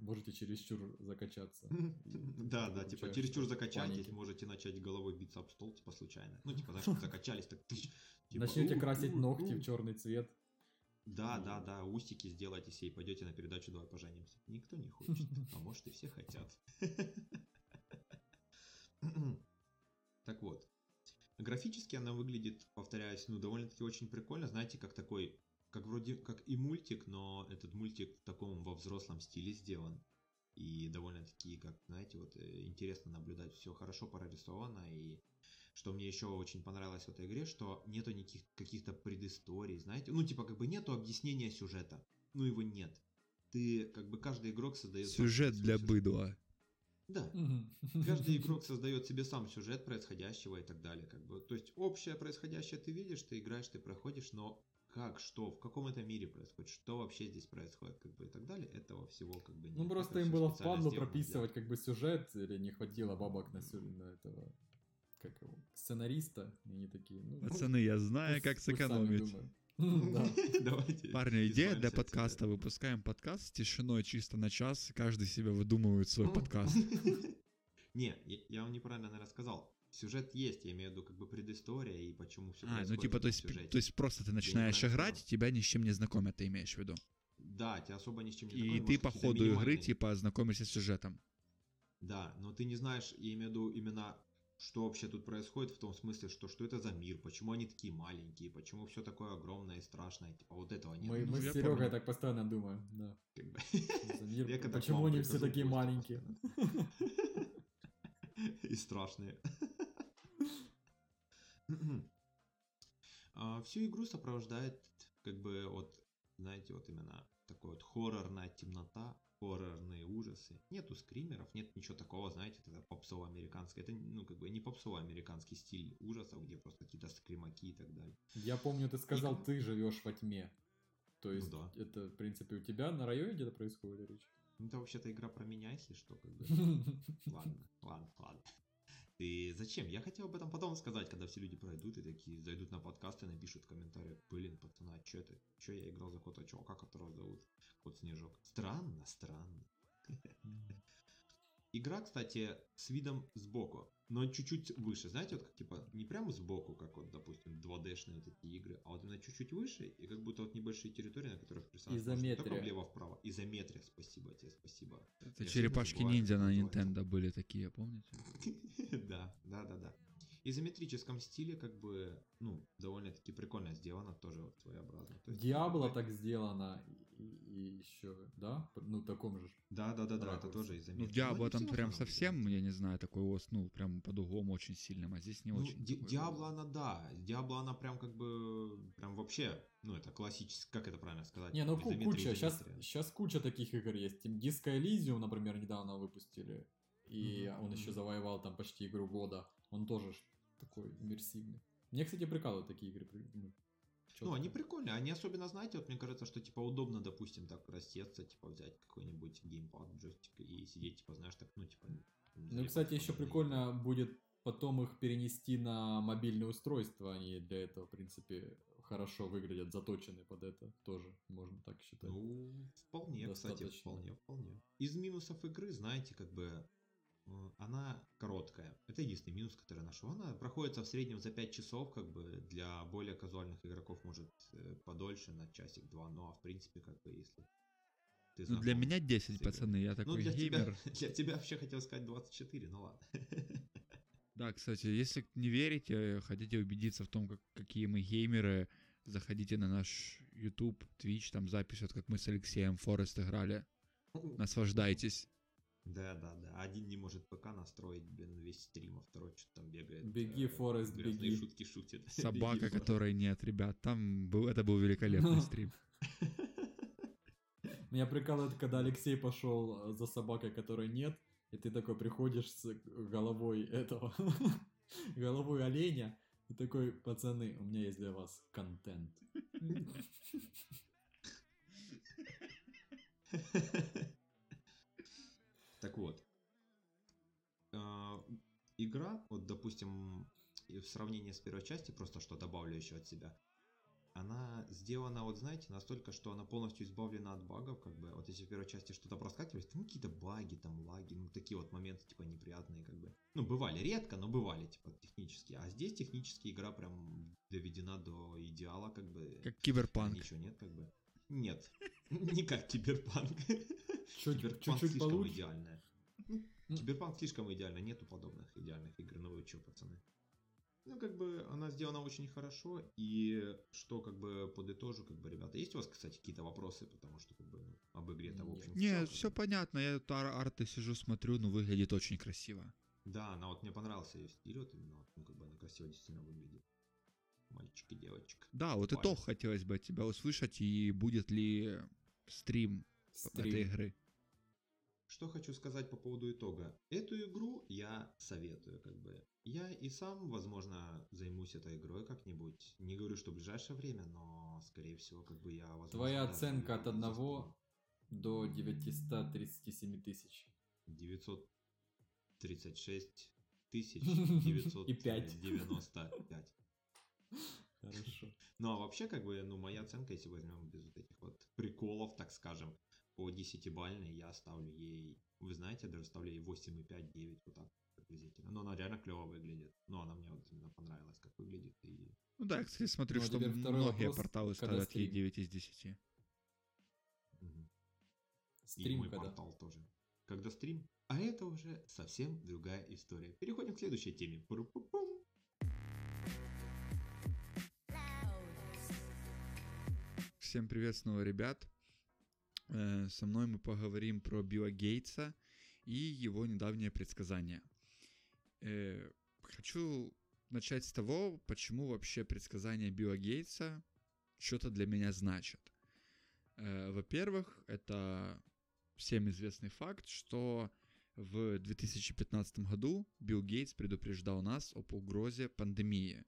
можете чересчур закачаться.
Да, да, типа, чересчур закачайтесь, можете начать головой биться об стол, типа, случайно. Ну, типа, знаешь, закачались, так тыщ, типа,
Начнете
«У,
красить ногти
у».
в черный цвет.
Да, да, да, усики сделайте себе и пойдете на передачу «Давай поженимся». Никто не хочет, а может и все хотят. Так вот, графически она выглядит, повторяюсь, ну, довольно-таки очень прикольно, знаете, как такой, как вроде, как и мультик, но этот мультик в таком во взрослом стиле сделан. И довольно-таки, как, знаете, вот э, интересно наблюдать, все хорошо прорисовано, и что мне еще очень понравилось в этой игре, что нету никаких каких-то предысторий, знаете, ну типа как бы нету объяснения сюжета, ну его нет. Ты как бы каждый игрок создает
Сюжет для
сюжет.
быдла.
Да. Каждый игрок создает себе сам сюжет происходящего и так далее, как бы. То есть общее происходящее ты видишь, ты играешь, ты проходишь, но как, что, в каком это мире происходит, что вообще здесь происходит, как бы и так далее, этого всего как бы нет.
Ну, просто
Это
им было впадло прописывать как бы сюжет, или не хватило бабок на, сю- на этого, как его, сценариста, и они такие, ну...
Пацаны, я знаю, как сэкономить.
Давайте.
Парни, идея для подкаста. Выпускаем подкаст с тишиной чисто на час. и Каждый себе выдумывает свой подкаст.
Не, я, вам неправильно, наверное, сказал. Сюжет есть, я имею в виду как бы предыстория и почему все
А, ну типа, то есть, то есть просто ты начинаешь играть, тебя ни с чем не знакомят, ты имеешь в виду.
Да, тебя особо ни с чем не
И
знакомят,
ты
может,
по ходу игры, типа, знакомишься с сюжетом.
Да, но ты не знаешь, я имею в виду именно что вообще тут происходит в том смысле, что что это за мир, почему они такие маленькие, почему все такое огромное и страшное, типа вот этого нет.
Мы,
ну,
мы с Серегой
помню.
так постоянно думаем, да.
Как бы.
За мир. Почему они все такие маленькие?
И страшные. А, Всю игру сопровождает, как бы, вот, знаете, вот именно такой вот хоррорная темнота, хоррорные ужасы. Нету скримеров, нет ничего такого, знаете, это попсово-американское. Это, ну, как бы, не попсово-американский стиль ужасов, где просто какие-то скримаки и так далее.
Я помню, ты сказал,
как-
ты живешь во тьме. То
Ну
есть,
да.
это, в принципе, у тебя на районе где-то происходит речь?
Ну, это вообще-то игра про меня, если что, как бы. Ладно, ладно, ладно. Ты зачем? Я хотел об этом потом сказать, когда все люди пройдут и такие зайдут на подкаст и напишут в комментариях, блин, пацаны, а что это? Че я играл за кота чувака, которого зовут Кот Снежок? Странно, странно. Игра, кстати, с видом сбоку, но чуть-чуть выше. Знаете, вот как типа не прямо сбоку, как вот, допустим, 2D-шные вот эти игры, а вот именно чуть-чуть выше, и как будто вот небольшие территории, на которых персонаж может не только
Изометрия.
влево-вправо. Изометрия, спасибо тебе, спасибо.
Это
Я
черепашки
всегда забываю,
ниндзя
как
на. Nintendo были такие, помните?
Да, да, да, да. Изометрическом стиле, как бы, ну, довольно-таки прикольно сделано, тоже вот своеобразно. То есть,
Диабло так сделано, и, и еще, да? Ну, таком же.
Да, да, да, да, это тоже
Ну,
изометрия.
в Диабло там прям совсем, я не знаю, такой ос, ну, прям под углом очень сильным, а здесь не
Ну,
очень.
Ди- Диабло она, да. Диабло она прям как бы, прям вообще, ну, это классический, как это правильно сказать?
Не, ну ку-
Изометрия,
куча, сейчас,
изометрия.
сейчас куча таких игр есть. Тим- Disco Elysium, например, недавно выпустили. И
Мгм,
он еще завоевал там почти игру года. Он тоже ж такой иммерсивный. Мне, кстати, прикалывают такие игры. Ну, чё
Ну, они прикольные. Они особенно, знаете, вот мне кажется, что типа удобно, допустим, так рассеться, типа взять какой-нибудь геймпад, джойстик и сидеть, типа, знаешь, так, ну, типа...
Ну, кстати, еще прикольно будет потом их перенести на мобильное устройство. Они для этого, в принципе, хорошо выглядят, заточены под это. Тоже можно так считать.
Ну, вполне, кстати,
Достаточно.
вполне, вполне. Из минусов игры, знаете, как бы она короткая. Это единственный минус, который я нашел. Она проходится в среднем за 5 часов, как бы для более казуальных игроков может э, подольше, на часик-два, но а в принципе, как бы, если ты
Ну, для меня
с
10,
игрой.
пацаны, я
Ну,
такой
для
геймер.
тебя, для тебя вообще хотел сказать 24, ну ладно.
Да, кстати, если не верите, хотите убедиться в том, как, какие мы геймеры, заходите на наш YouTube, Twitch, там запись, вот как мы с Алексеем Форест играли. Наслаждайтесь.
Да, да, да. Один не может ПК настроить, блин, весь стрим, а второй что-то там бегает.
Беги,
э,
Форест, беги.
шутки шутит.
Собака,
Беги,
которой нет, ребят. Там был, это был великолепный стрим.
Меня прикалывает, когда Алексей пошел э, за собакой, которой нет, и ты такой приходишь с головой этого, головой оленя, и такой, пацаны, у меня есть для вас контент.
Так вот. А, Игра, вот, допустим, в сравнении с первой части, просто что добавлю еще от себя, она сделана, вот знаете, настолько, что она полностью избавлена от багов, как бы, вот если в первой части что-то проскакивает, ну, какие-то баги, там, лаги, ну, такие вот моменты, типа, неприятные, как бы, ну, бывали редко, но бывали, типа, технически, а здесь технически игра прям доведена до идеала, как бы,
Как киберпанк.
ничего нет, как бы, нет, не как киберпанк, Киберпанк
Чуть-чуть
слишком
получше.
идеальная.
Ну.
Киберпанк слишком идеально, нету подобных идеальных игр, ну вы чё, пацаны. Ну, как бы, она сделана очень хорошо, и что, как бы, подытожу, как бы, ребята, есть у вас, кстати, какие-то вопросы, потому что, как бы, ну, об игре-то, в общем,
Не, все
бы.
понятно. Я тут ар- арты сижу, смотрю, ну выглядит очень красиво.
Да, она вот мне понравился ее стиль, вот именно, ну, как бы, она красиво действительно выглядит. Мальчик и девочка.
Да, вот
Буквально.
итог хотелось бы от тебя услышать, и будет ли стрим этой
Стрим.
игры.
Что хочу сказать по поводу итога. Эту игру я советую, как бы. Я и сам, возможно, займусь этой игрой как-нибудь. Не говорю, что в ближайшее время, но, скорее всего, как бы я, возможно...
Твоя оценка от
и
1
заспорю.
до 937 тысяч.
936 тысяч
И пять.
995.
Хорошо.
Ну, а вообще, как бы, ну, моя оценка, если возьмем без вот этих вот приколов, так скажем, по 10-бальной, я ставлю ей, вы знаете, я даже ставлю ей 8,5-9, вот так приблизительно. Но она реально клево выглядит. Ну, она мне вот именно понравилась, как выглядит. И...
Ну да, я, кстати, смотрю,
Ну, а
что многие
вопрос,
порталы ставят ей
стрим?
9 из 10.
Мгм. И
Стрим
мой
когда?
портал тоже. Когда стрим? А это уже совсем другая история. Переходим к следующей теме. Пу-ру-пу-пум.
Всем привет снова, ребят. Э, Со мной мы поговорим про Билла Гейтса и его недавнее предсказание. Э, Хочу начать с того, почему вообще предсказания Билла Гейтса что-то для меня значат. Э, Во-первых, это всем известный факт, что в 2015 году Билл Гейтс предупреждал нас об угрозе пандемии.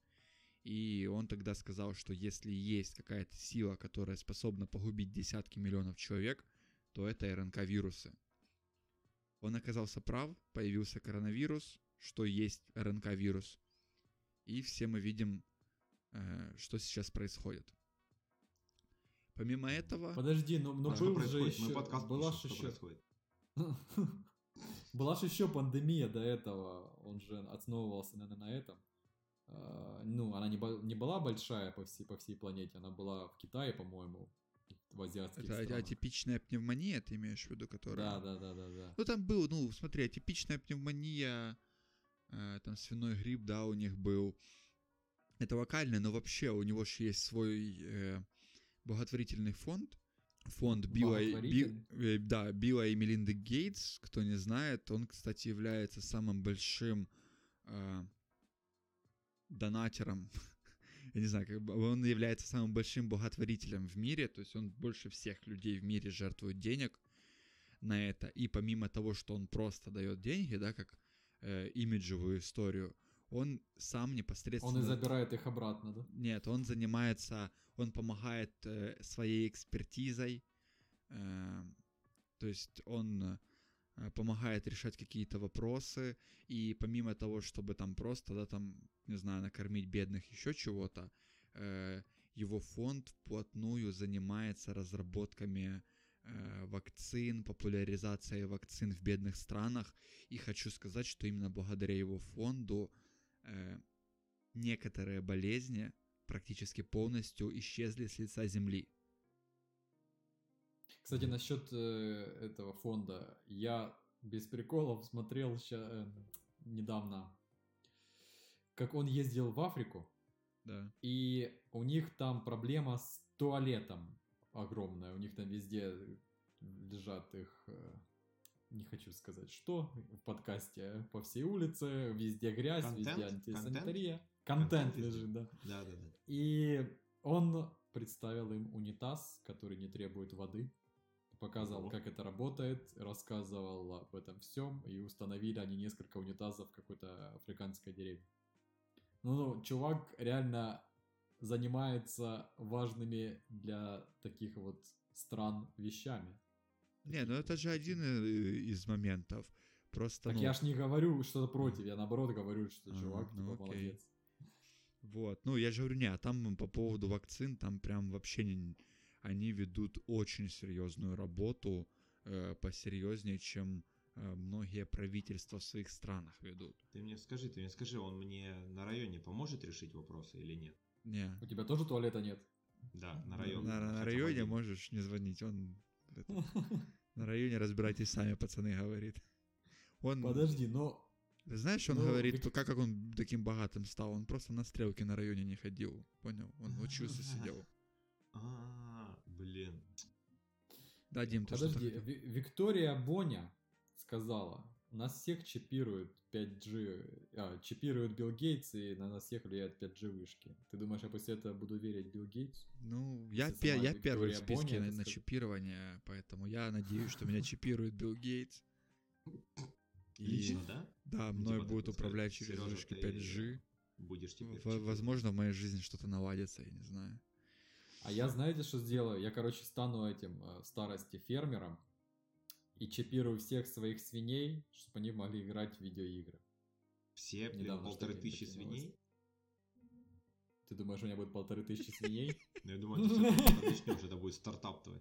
И он тогда сказал, что если есть какая-то сила, которая способна погубить десятки миллионов человек, то это РНК-вирусы. Он оказался прав, появился коронавирус, что есть РНК-вирус. И все мы видим, э, что сейчас происходит. Помимо этого...
Подожди, ну, ну
А
был же еще...
Мы подкаст
была
пишем,
еще...
происходит?
Была же еще пандемия до этого. Он же основывался, наверное, на этом. А, Ну, она не, не была большая по всей, по всей планете, она была в Китае, по-моему, в азиатских
Это
странах.
атипичная пневмония, ты имеешь в виду, которая...
Да, да, да, да, да.
Ну, там был, ну, смотри, атипичная пневмония, э, там свиной грипп, да, у них был. Это локально, но вообще у него же есть свой э, благотворительный фонд. Фонд Билла, Би- э, да, Билла и Мелинды Гейтс, кто не знает, он, кстати, является самым большим э, донатером. Я не знаю, как бы он является самым большим благотворителем в мире, то есть он больше всех людей в мире жертвует денег на это. И помимо того, что он просто дает деньги, да, как э, имиджевую историю, он сам непосредственно...
Он и забирает их обратно, да?
Нет, он занимается, он помогает э, своей экспертизой, э, то есть он помогает решать какие-то вопросы, и помимо того, чтобы там просто, да, там, не знаю, накормить бедных, еще чего-то, э, его фонд вплотную занимается разработками э, вакцин, популяризацией вакцин в бедных странах, и хочу сказать, что именно благодаря его фонду э, некоторые болезни практически полностью исчезли с лица земли.
Кстати, насчет э, этого фонда. Я без приколов смотрел ща- э, недавно, как он ездил в Африку,
Да.
и у них там проблема с туалетом огромная. У них там везде лежат их... э, Не хочу сказать, что в подкасте. По всей улице, везде грязь, везде
Контент?
антисанитария.
Контент
Контент
везде.
лежит, да.
Да, да, да.
И он представил им унитаз, который не требует воды. Показывал,
О.
как это работает, рассказывал об этом всем, и установили они несколько унитазов в какой-то африканской деревне. Ну, ну, чувак реально занимается важными для таких вот стран вещами.
Не, ну это же один э, из моментов. Просто,
Так
ну,
я ж не говорю что-то против, я наоборот говорю, что
А,
чувак,
ну
типа,
окей.
молодец.
вот. Ну, я же говорю, не, а там по поводу вакцин, там прям вообще не... Они ведут очень серьезную работу, э, посерьезнее, чем э, многие правительства в своих странах ведут.
Ты мне скажи, ты мне скажи, он мне на районе поможет решить вопросы или нет?
Не.
У тебя тоже туалета нет?
Да, на районе.
На, на районе
один.
можешь не звонить, он... это, на районе разбирайтесь сами, пацаны, говорит. Он...
Подожди, но
Ты знаешь, он
Ну,
говорит, как, как он таким богатым стал. Он просто на стрелке на районе не ходил. Понял? Он учился, сидел.
Блин.
Да, Дим, ты что
Подожди, Ви- Виктория Боня сказала, нас всех чипируют 5G, а, чипирует Билл Гейтс, и на нас всех влияют 5G вышки. Ты думаешь, я после этого буду верить Билл Гейтсу?
Ну, я, пе- я первый в списке
Боня
на, на чипирование, поэтому я надеюсь, что меня чипирует Билл Гейтс. И
Лично, да?
да,
Ну,
мной
типа,
будут
так сказать,
управлять через вышки
ты
5G.
Будешь теперь.
Возможно, в моей жизни что-то наладится, я не знаю.
А я знаете, что сделаю? Я, короче, стану этим э, старости фермером и чипирую всех своих свиней, чтобы они могли играть в видеоигры.
Все, блин,
Недавно
полторы тысячи свиней.
Ты думаешь, у меня будет полторы тысячи свиней?
Ну, я думаю, ты сейчас начнешь, это будет стартап твой.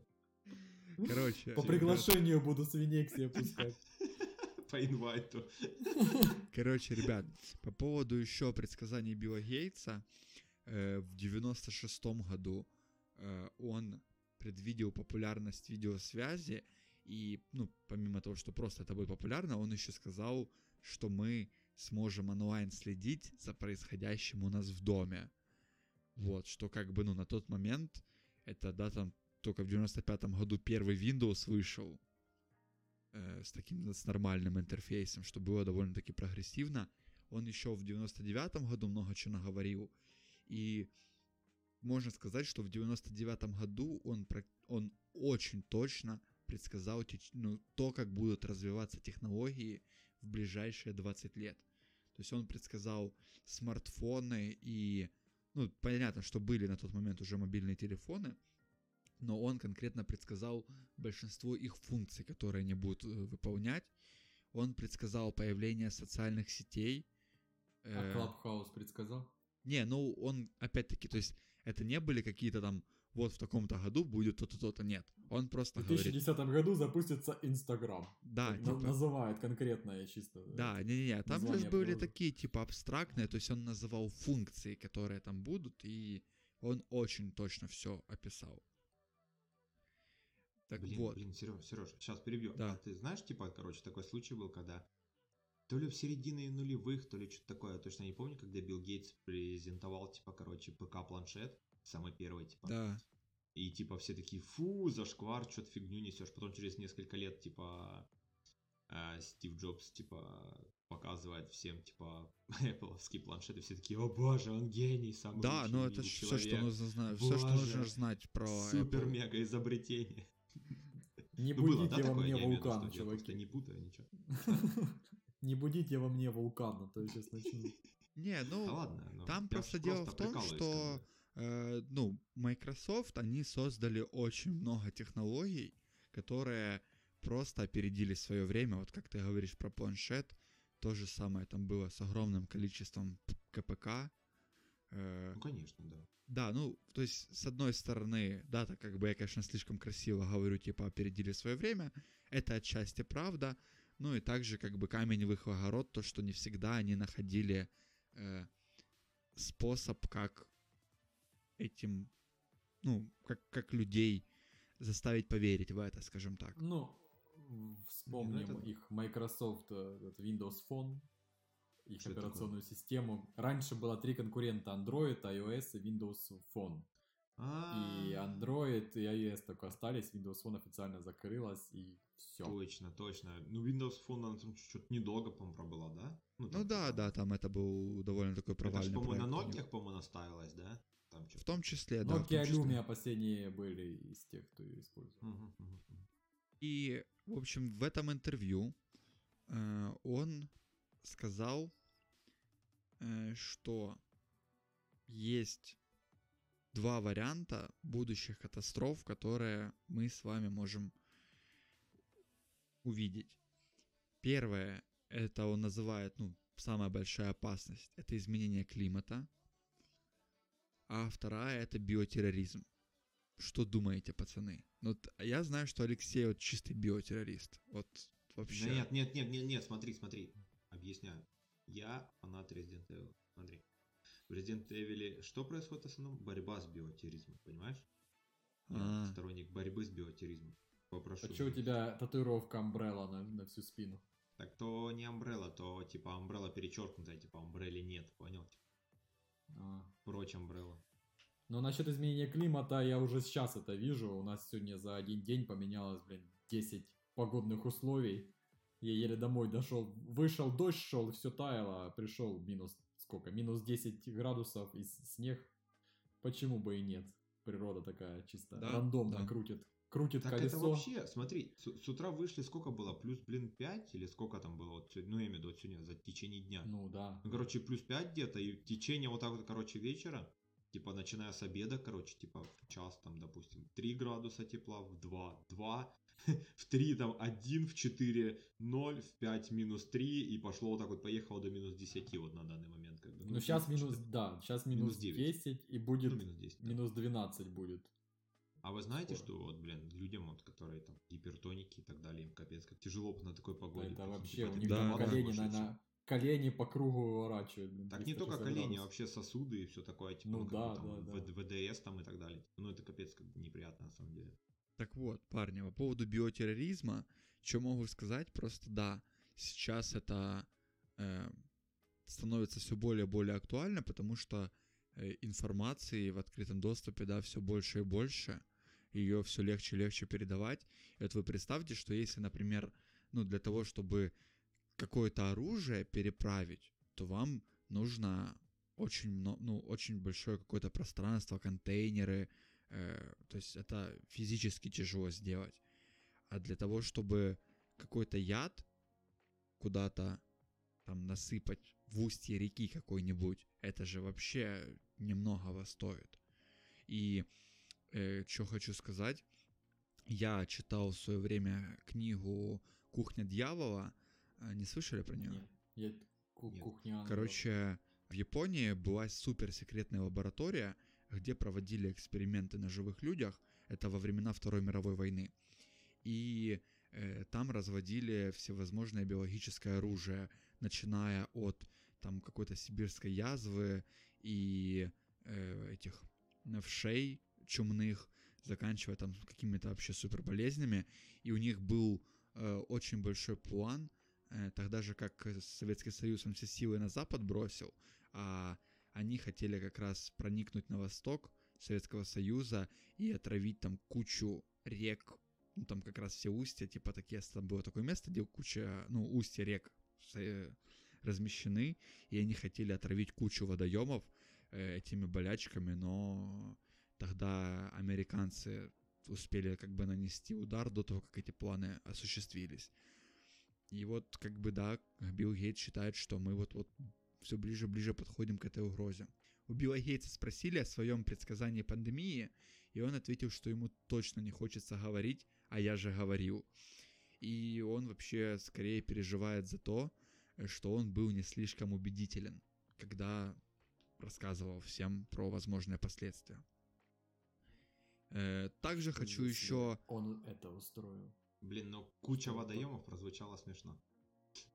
Короче,
По приглашению буду свиней к себе пускать.
По инвайту.
Короче, ребят, по поводу еще предсказаний Билла Гейтса, э, в 96 году он предвидел популярность видеосвязи И, ну, помимо того, что просто это будет популярно, он еще сказал, что мы сможем онлайн следить за происходящим у нас в доме. Вот, что как бы, ну, на тот момент, это, да, там, только в 95-м году первый Windows вышел э, с таким, с нормальным интерфейсом, что было довольно-таки прогрессивно. Он еще в 99-м году много чего наговорил, и можно сказать, что в 99-м году он, он очень точно предсказал ну, то, как будут развиваться технологии в ближайшие 20 лет. То есть он предсказал смартфоны и, ну, понятно, что были на тот момент уже мобильные телефоны, но он конкретно предсказал большинство их функций, которые они будут э, выполнять. Он предсказал появление социальных сетей.
А
э,
Клабхаус предсказал?
не, ну он опять-таки, то есть это не были какие-то там вот в таком-то году будет то-то, то-то, нет. Он просто
В
говорит,
2010 году запустится Инстаграм.
да, типа,
Называет конкретное чисто.
да, не-не-не, там же были
приложения.
такие типа абстрактные, то есть он называл функции, которые там будут, и он очень точно все описал. Так
Блин,
вот,
блин, Сереж, Сереж, сейчас перебью.
Да.
А ты знаешь, типа, короче, такой случай был, когда то ли в середине нулевых, то ли что-то такое, я точно не помню, когда Билл Гейтс презентовал, типа, короче, ПК-планшет, самый первый, типа.
да,
И, типа, все такие, фу, зашквар, что-то фигню несешь. Потом через несколько лет, типа, э, Стив Джобс, типа, показывает всем, типа, Apple планшеты, все такие, о боже, он гений, самый
да, ну это все, что нужно знать, все, что нужно знать про
Супер
Apple.
мега изобретение.
Не
Ну, было, да,
во
такое?
мне вулкан,
что я просто
чуваки.
не путаю ничего.
Не будите во мне вулкан, а то я сейчас начну.
Не, ну,
ладно. ну,
Там просто дело в том, что э, ну, Microsoft, они создали очень много технологий, которые просто опередили свое время. Вот как ты говоришь про планшет, то же самое там было с огромным количеством КПК. Э,
Ну, конечно, да.
да, ну, то есть, с одной стороны, да, так как бы я, конечно, слишком красиво говорю, типа, опередили свое время, это отчасти правда, ну и также, как бы, камень в их огород, то, что не всегда они находили э, способ, как этим, ну, как, как людей заставить поверить в это, скажем так.
Ну, вспомним
это-
их Microsoft э, этот Windows Phone, их
Что
операционную систему. Раньше было три конкурента Android, iOS и Windows Phone. И
А,
Android и iOS только остались, Windows Phone официально закрылась и все.
Точно, точно. Ну, Windows Phone, она там что-то недолго, по-моему, пробыла, да?
Ну
там,
да,
типа,
да, там это был довольно такой
Это ж,
провальный
по-моему, на. Nokia, по-моему, наставилась, да? Там
В том числе, да.
Nokia. Lumia последние были из тех, кто ее использовал.
Мгм, мгм.
И, в общем, в этом интервью э, он сказал, э, что есть два варианта будущих катастроф, которые мы с вами можем увидеть. Первое, это он называет, ну, самая большая опасность, это изменение климата. А вторая, это биотерроризм. Что думаете, пацаны? Ну, я знаю, что Алексей вот чистый биотеррорист. Вот вообще.
Да нет, нет, нет, нет, нет, смотри, смотри. Объясняю. Я фанат Resident Evil. Смотри. В Resident Evil что происходит в основном? Борьба с биотерроризмом, понимаешь? Я сторонник борьбы с биотерроризмом. Попрошу.
А что у тебя татуировка Umbrella на, на всю спину?
Так то не Umbrella, то типа Umbrella перечеркнутая, типа Umbrella нет, понял?
А.
Прочь Umbrella.
Но насчет изменения климата я уже сейчас это вижу. У нас сегодня за один день поменялось, блин, 10 погодных условий. Я еле домой дошел. Вышел, дождь шел, все таяло, а пришел минус сколько? Минус 10 градусов и снег. Почему бы и нет? Природа такая чисто
Да,
рандомно
да.
крутит. Крутит
Так
колесо.
это вообще, смотри, с, с утра вышли, сколько было? Плюс, блин, 5 или сколько там было? Вот, сегодня- ну, я имею в виду вот сегодня, за течение дня.
Ну да.
Ну, короче, плюс 5 где-то, и течение вот так вот, короче, вечера, типа, начиная с обеда, короче, типа, в час, там, допустим, 3 градуса тепла, в 2, 2, в 3, там, 1, в 4, 0, в 5, минус 3, и пошло вот так вот, поехало до минус 10 вот на данный момент, как бы.
Ну сейчас минус,
что-то-
да, сейчас
минус
минус
9.
10 и будет
Ну, минус 10, да.
минус 12 будет.
А вы знаете,
скоро.
что вот, блин, людям, вот, которые там гипертоники и так далее, им капец, как тяжело на такой погоде.
Это
прикинь,
вообще
типа,
у них
Да, да.
колени, наверное, колени по кругу выворачивают.
Так не
360
только колени, а вообще сосуды и все такое, типа,
Ну
ну,
да,
бы там
да, да.
ВДС там и так далее. Ну, это капец как неприятно на самом деле.
Так вот, парни, по поводу биотерроризма, что могу сказать, просто да, сейчас это э, становится все более и более актуально, потому что э, информации в открытом доступе, да, все больше и больше, ее все легче и легче передавать. И вот вы представьте, что если, например, ну, для того, чтобы какое-то оружие переправить, то вам нужно очень, много, ну, очень большое какое-то пространство, контейнеры, то есть это физически тяжело сделать. А для того, чтобы какой-то яд куда-то там насыпать в устье реки какой-нибудь, это же вообще немногого стоит. И э, что хочу сказать, я читал в свое время книгу «Кухня дьявола», А, не слышали про нее?
Нет, я ку-
Нет.
кухня.
Короче, в Японии была суперсекретная лаборатория, где проводили эксперименты на живых людях. Это во времена Второй мировой войны. И э, там разводили всевозможное биологическое оружие, начиная от там какой-то сибирской язвы и э, этих вшей чумных, заканчивая там какими-то вообще суперболезнями. И у них был э, очень большой план, э, тогда же как Советский Союз, он все силы на Запад бросил, а они хотели как раз проникнуть на восток Советского Союза и отравить там кучу рек, ну там как раз все устья, типа такие, там было такое место, где куча, ну устья рек э, размещены, и они хотели отравить кучу водоемов э, этими болячками, но тогда американцы успели как бы нанести удар до того, как эти планы осуществились. И вот как бы да, Билл Гейтс считает, что мы вот-вот все ближе и ближе подходим к этой угрозе. У Билла Гейтса спросили о своем предсказании пандемии, и он ответил, что ему точно не хочется говорить, а я же говорил. И он вообще скорее переживает за то, что он был не слишком убедителен, когда рассказывал всем про возможные последствия. Э, Также хочу
Если
еще...
Он это устроил.
Блин, но куча водоемов прозвучало смешно.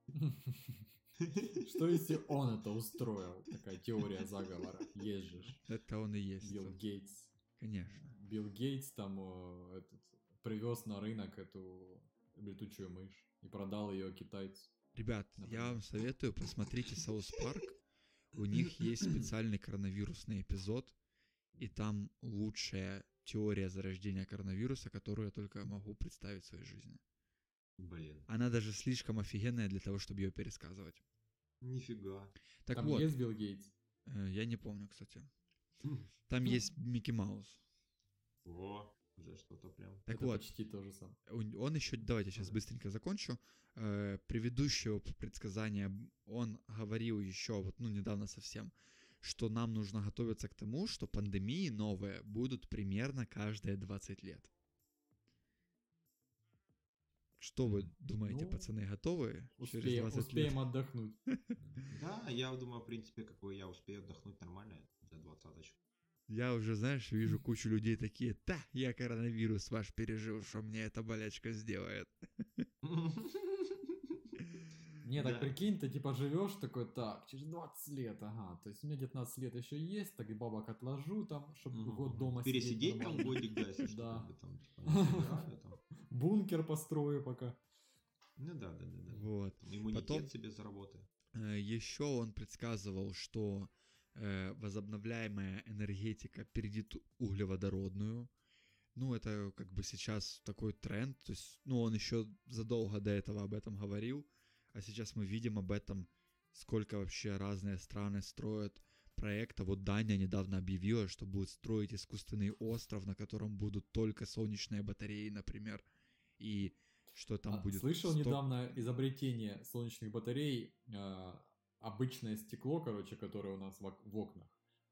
Что если он это устроил? Такая теория заговора. Есть же.
Это он и есть.
Билл Гейтс.
Конечно.
Билл Гейтс там э, этот, привез на рынок эту летучую мышь и продал ее китайцу.
Ребят, я
Например.
вам советую, посмотрите South Park. У них есть специальный коронавирусный эпизод, и там лучшая теория зарождения коронавируса, которую я только могу представить в своей жизни.
Блин,
Она даже слишком офигенная для того, чтобы ее пересказывать.
нифига.
Так
там
вот,
есть Билл Гейтс?
э, я не помню, кстати. Там есть Микки Маус.
Во, уже что-то прям.
Так
это
вот,
почти то же самое.
Он еще, давайте сейчас
Ага.
быстренько закончу. Э, Предыдущего предсказания он говорил еще, вот, ну, недавно совсем, что нам нужно готовиться к тому, что пандемии новые будут примерно каждые 20 лет. Что вы думаете,
Ну,
пацаны, готовы через
Успеем,
20
успеем
лет?
отдохнуть.
Да, я думаю, в принципе, какой я успею отдохнуть нормально за двадцаточку.
Я уже, знаешь, вижу кучу людей такие, да, я коронавирус ваш пережил, что мне эта болячка сделает.
Не, так
Да.
прикинь, ты типа живешь такой, так, через 20 лет, ага, то есть у меня 19 лет еще есть, так и бабок отложу там, чтобы год дома сидеть
Пересидеть там годик, да, если что,
Да.
там, типа.
Бункер построю пока.
Ну да, да, да, да.
Вот.
Иммунитет
Потом-
себе заработаю.
Еще он предсказывал, что э, возобновляемая энергетика перейдет углеводородную. Ну, это как бы сейчас такой тренд. То есть, ну, он еще задолго до этого об этом говорил. А сейчас мы видим об этом, сколько вообще разные страны строят проекта. Вот Дания недавно объявила, что будет строить искусственный остров, на котором будут только солнечные батареи, например. И что там
А,
будет...
Слышал
100
недавно изобретение солнечных батарей, а, обычное стекло, короче, которое у нас в, ок- в окнах.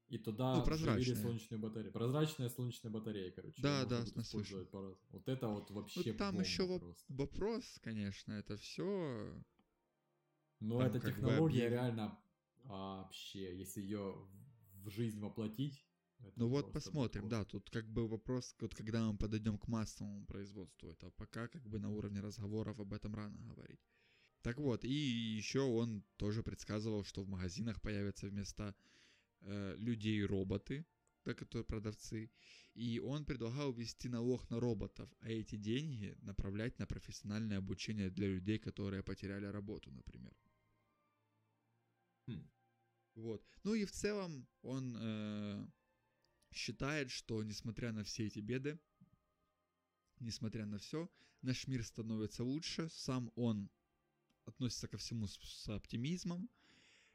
И туда
Ну,
вживили
прозрачное.
солнечную батарею. Прозрачная солнечная батарея, короче.
Да, да,
использовать по-разному. Вот это вот вообще
Ну, там еще
просто.
вопрос, конечно, это все
Но
там
эта
бы
технология
объяв-
реально а, вообще, если ее в жизнь воплотить. Это
Ну вот посмотрим,
будет
да, тут как бы вопрос, вот когда мы подойдем к массовому производству, это пока как бы на уровне разговоров об этом рано говорить. Так вот, и еще он тоже предсказывал, что в магазинах появятся вместо э, людей роботы, да, которые продавцы, И он предлагал ввести налог на роботов, а эти деньги направлять на профессиональное обучение для людей, которые потеряли работу, например.
Хм.
Вот. Ну и в целом он э, считает, что несмотря на все эти беды, несмотря на все, наш мир становится лучше. Сам он относится ко всему с, с оптимизмом.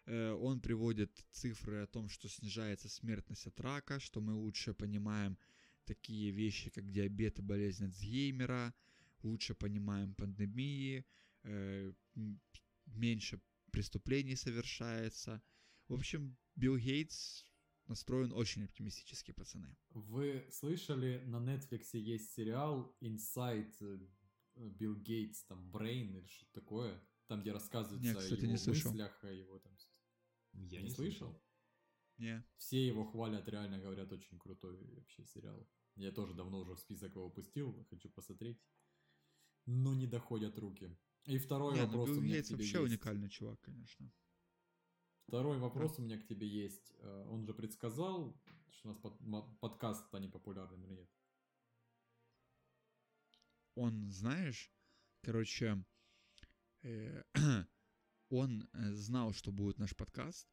Э, он приводит цифры о том, что снижается смертность от рака, что мы лучше понимаем такие вещи, как диабет и болезнь Альцгеймера, лучше понимаем пандемии, э, меньше преступлений совершается. В общем, Билл Гейтс настроен очень оптимистически, пацаны.
Вы слышали, на Netflix есть сериал Inside э, Билл Гейтс, там, Brain или что такое? Там, где рассказывается
Не,
о
кстати,
его
не слышал.
мыслях, о его там...
Я
не,
не
слышал?
Не.
Все его хвалят, реально говорят, очень крутой вообще сериал. Я тоже давно уже в список его пустил, хочу посмотреть. Но не доходят руки. И второй
Не, ну
вопрос у
Билл
меня
Гейтс вообще
есть.
уникальный чувак, конечно.
Второй вопрос у меня к тебе есть. Э, Он же предсказал, что у нас под- подкаст станет популярным или нет?
Он, знаешь, короче, э, он э, знал, что будет наш подкаст,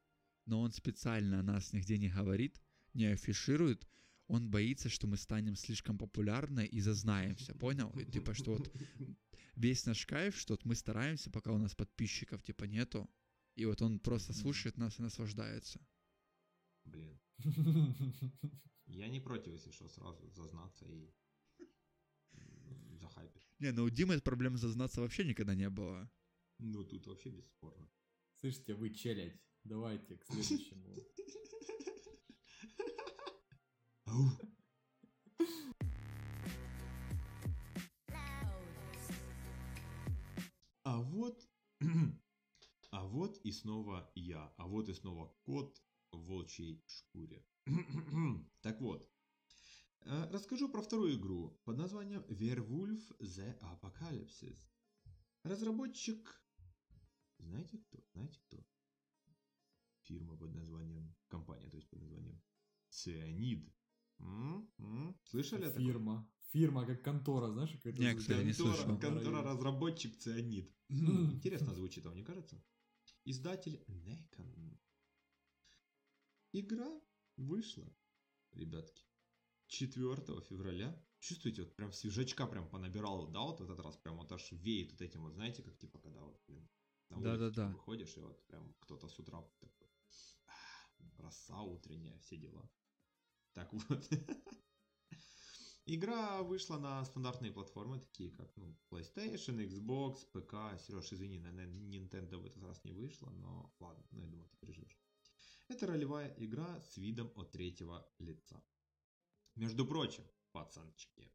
но он специально о нас нигде не говорит, не афиширует. Он боится, что мы станем слишком популярны и зазнаемся, понял? И, типа, что вот весь наш кайф, что вот мы стараемся, пока у нас подписчиков типа нету, и вот он просто слушает нас и наслаждается.
Блин. Я не против, если что, сразу зазнаться и захайпить.
Не, ну у Димы проблем зазнаться вообще никогда не было.
Ну, тут вообще бесспорно.
Слышите, вы челядь. Давайте к следующему.
А вот... А вот и снова я. А вот и снова кот в волчьей шкуре. Так вот. э, Расскажу про вторую игру под названием Werewolf The Apocalypse. Разработчик... Знаете кто? Знаете кто? Фирма под названием... Компания, то есть под названием Цианид. Слышали? о таком?
Фирма. Фирма, как контора, знаешь, какая-то звучит?
кстати, не
Контора,
слышал.
контора разработчик Цианид. Интересно звучит, вам не кажется? Издатель Некон. Игра вышла, ребятки, 4 февраля. Чувствуете, вот прям свежачка прям понабирал, да, вот в этот раз прям вот аж веет вот этим вот, знаете, как типа, когда вот, блин, на улицу
Да-да-да.
типа выходишь, и вот прям кто-то с утра такой, «Ах, роса утренняя, все дела. Так вот. Игра вышла на стандартные платформы, такие как ну, PlayStation, Xbox, ПК. Сереж, извини, на Nintendo в этот раз не вышла, но ладно, ну я думаю, ты переживешь. Это ролевая игра с видом от третьего лица. Между прочим, пацанчики,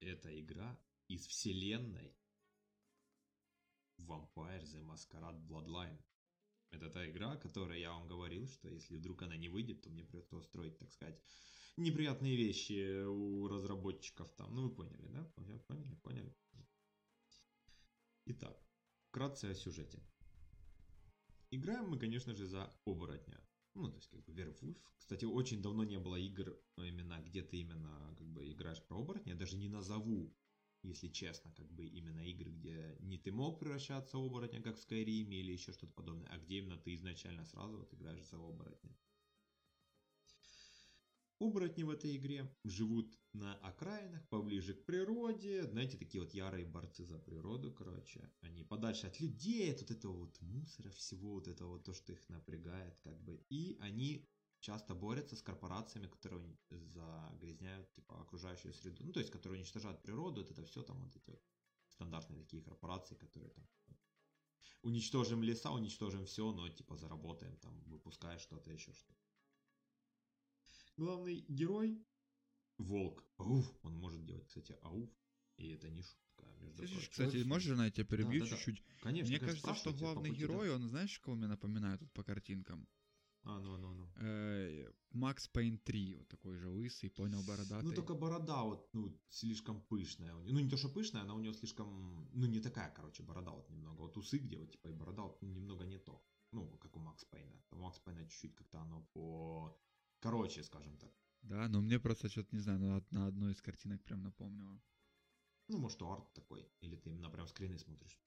это игра из вселенной Vampire the Masquerade Bloodline. Это та игра, которая я вам говорил, что если вдруг она не выйдет, то мне придется устроить, так сказать, неприятные вещи у разработчиков там. Ну, вы поняли, да? Поняли, поняли, поняли. Итак, вкратце о сюжете. Играем мы, конечно же, за оборотня. Ну, то есть, как бы, Werewolf. Кстати, очень давно не было игр, ну, именно, где ты именно, как бы, играешь про оборотня. Я даже не назову, если честно, как бы, именно игры, где не ты мог превращаться в оборотня, как в Skyrim или еще что-то подобное, а где именно ты изначально сразу вот играешь за оборотня. Оборотни в этой игре живут на окраинах, поближе к природе. Знаете, такие вот ярые борцы за природу, короче. Они подальше от людей, от вот этого вот мусора, всего вот этого вот, то, что их напрягает, как бы. И они часто борются с корпорациями, которые загрязняют, типа, окружающую среду. Ну, то есть, которые уничтожают природу, вот это все там вот эти вот стандартные такие корпорации, которые там уничтожим леса, уничтожим все, но типа заработаем, там, выпуская что-то, еще что-то. Главный герой Волк. Ауф. Он может делать, кстати, ауф. И это не шутка, между
Слышишь,
прочим.
кстати,
точно.
можешь, жена, я тебя перебью
Да-да-да.
чуть-чуть?
Конечно,
Мне
конечно,
кажется, что главный
пути, да.
герой, он знаешь, кого мне напоминает тут по картинкам?
А, ну, ну, ну.
Макс Пейн 3, вот такой же лысый, понял, бородатый.
Ну, только борода вот, ну, слишком пышная. Ну, не то, что пышная, она у него слишком, ну, не такая, короче, борода вот немного. Вот усы где вот, типа, и борода вот ну, немного не то. Ну, как у Макс Пейна. У Макс Пейна чуть-чуть как-то оно по... Короче, скажем так.
Да, но мне просто что-то, не знаю, на, на одной из картинок прям напомнило.
Ну, может, арт такой. Или ты именно прям скрины смотришь.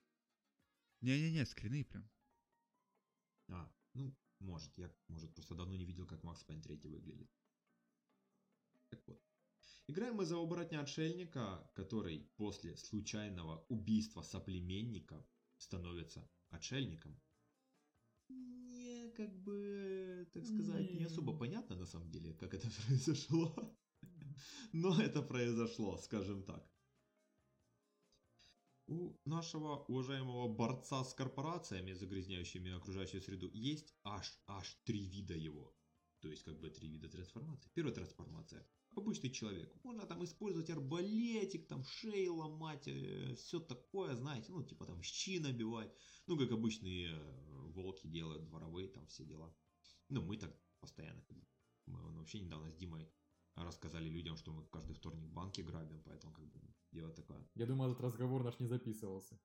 Не-не-не, скрины прям.
А, ну, может, я, может, просто давно не видел, как Макс Пейн 3 выглядит. Так вот. Играем мы за оборотня-отшельника, который после случайного убийства соплеменника становится отшельником. Не, как бы, так сказать, не особо понятно на самом деле, как это произошло. Но это произошло, скажем так. У нашего уважаемого борца с корпорациями, загрязняющими окружающую среду, есть аж, аж три вида его. То есть, как бы три вида трансформации. Первая трансформация. Обычный человек. Можно там использовать арбалетик, там шеи ломать, э, все такое, знаете, ну, типа там щи набивать. Ну, как обычные э, волки делают, дворовые там все дела. Ну, мы так постоянно. Мы вообще недавно с Димой рассказали людям, что мы каждый вторник банки грабим, поэтому как бы дело такое.
Я думаю, этот разговор наш не записывался.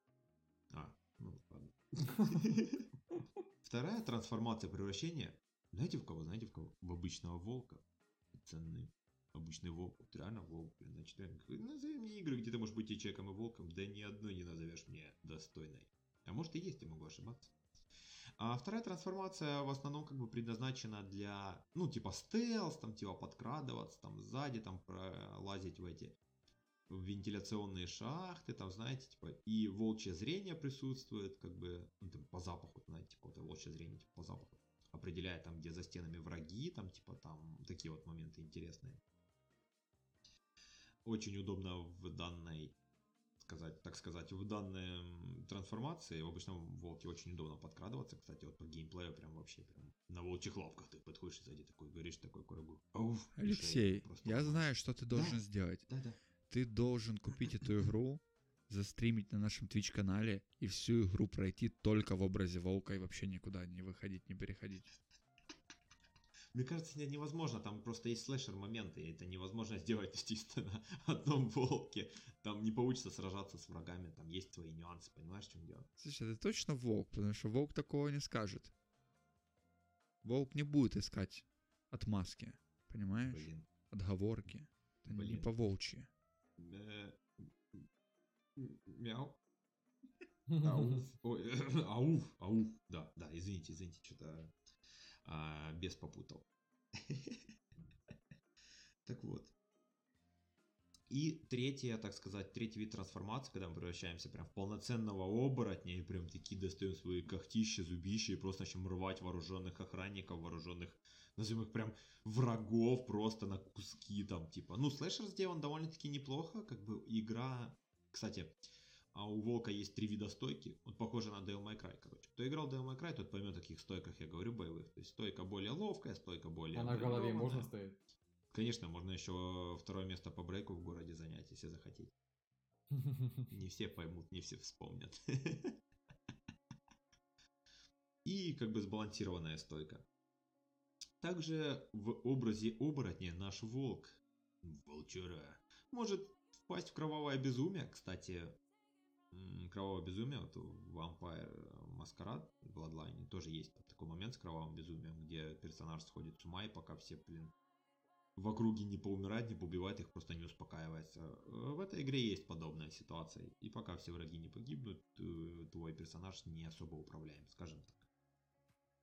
А, ну ладно. Вторая трансформация превращения. Знаете в кого? Знаете в кого? В обычного волка. Ценный. Обычный волк. Вот реально волк. Блин, значит, реально, назови мне игры, где ты можешь быть и человеком, и волком. Да ни одной не назовешь мне достойной. А может и есть, я могу ошибаться. А вторая трансформация в основном как бы предназначена для, ну, типа стелс, там, типа подкрадываться, там, сзади, там, пролазить в эти в вентиляционные шахты, там, знаете, типа, и волчье зрение присутствует, как бы, ну, там, по запаху, знаете, типа, вот волчье зрение, типа, по запаху, определяет там, где за стенами враги, там, типа, там, такие вот моменты интересные. Очень удобно в данной, сказать, так сказать, в данной трансформации, в обычном волке очень удобно подкрадываться, кстати, вот по геймплею прям вообще, прям, на волчьих лапках ты подходишь сзади такой, говоришь такой. Ауф, шея
Алексей,
просто
я знаю, что ты должен сделать.
Да-да.
Ты должен купить эту игру, застримить на нашем Twitch-канале и всю игру пройти только в образе волка и вообще никуда не выходить, не переходить.
Мне кажется, это невозможно, там просто есть слэшер моменты, и это невозможно сделать чисто на одном волке. Там не получится сражаться с врагами, там есть свои нюансы, понимаешь, в чем дело?
Слушай, это точно волк, потому что волк такого не скажет. Волк не будет искать отмазки, понимаешь?
Блин.
Отговорки. Это не
Блин.
по-волчьи.
Э, м- Мяу. Ауф. Ой, ауф, ауф. Да, да, извините, извините, что-то а, без попутал. Так вот. И третья, так сказать, третий вид трансформации, когда мы превращаемся прям в полноценного оборотня и прям такие достаем свои когтища, зубища и просто начнем рвать вооруженных охранников, вооруженных, назовем их прям врагов просто на куски там типа. Ну, слэшер сделан довольно-таки неплохо, как бы игра, кстати, а у Волка есть три вида стойки. Вот похоже на Devil May Cry, короче. Кто играл Devil May Cry, тот поймет, о каких стойках я говорю боевых. То есть стойка более ловкая, стойка более...
А на голове можно стоять?
Конечно, можно еще второе место по брейку в городе занять, если захотеть. Не все поймут, не все вспомнят. И как бы сбалансированная стойка. Также в образе оборотня наш волк, волчара, может впасть в кровавое безумие. Кстати, м, кровавое безумие вот в Vampire в Bloodline тоже есть такой момент с кровавым безумием, где персонаж сходит с ума и пока все, блин, в округе не поумирают, не поубивают, их просто не успокаивается. В этой игре есть подобная ситуация. И пока все враги не погибнут, э, твой персонаж не особо управляем, скажем так.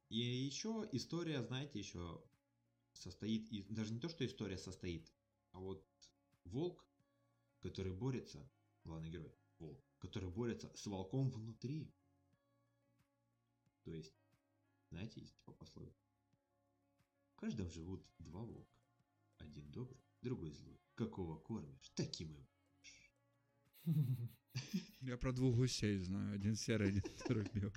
И еще история, знаете, еще состоит из... Даже не то, что история состоит, а вот волк, который борется, главный герой, волк, который борется с волком внутри. То есть, знаете, есть типа пословица. В каждом живут два волка. Один добрый, другой злой. Какого кормишь, таким и будешь.
Я про двух гусей знаю. Один серый, один второй белый.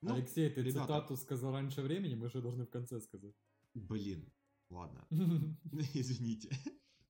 Ну,
Алексей, ты
ребята.
цитату сказал раньше времени, мы же должны в конце сказать.
Блин, ладно, извините.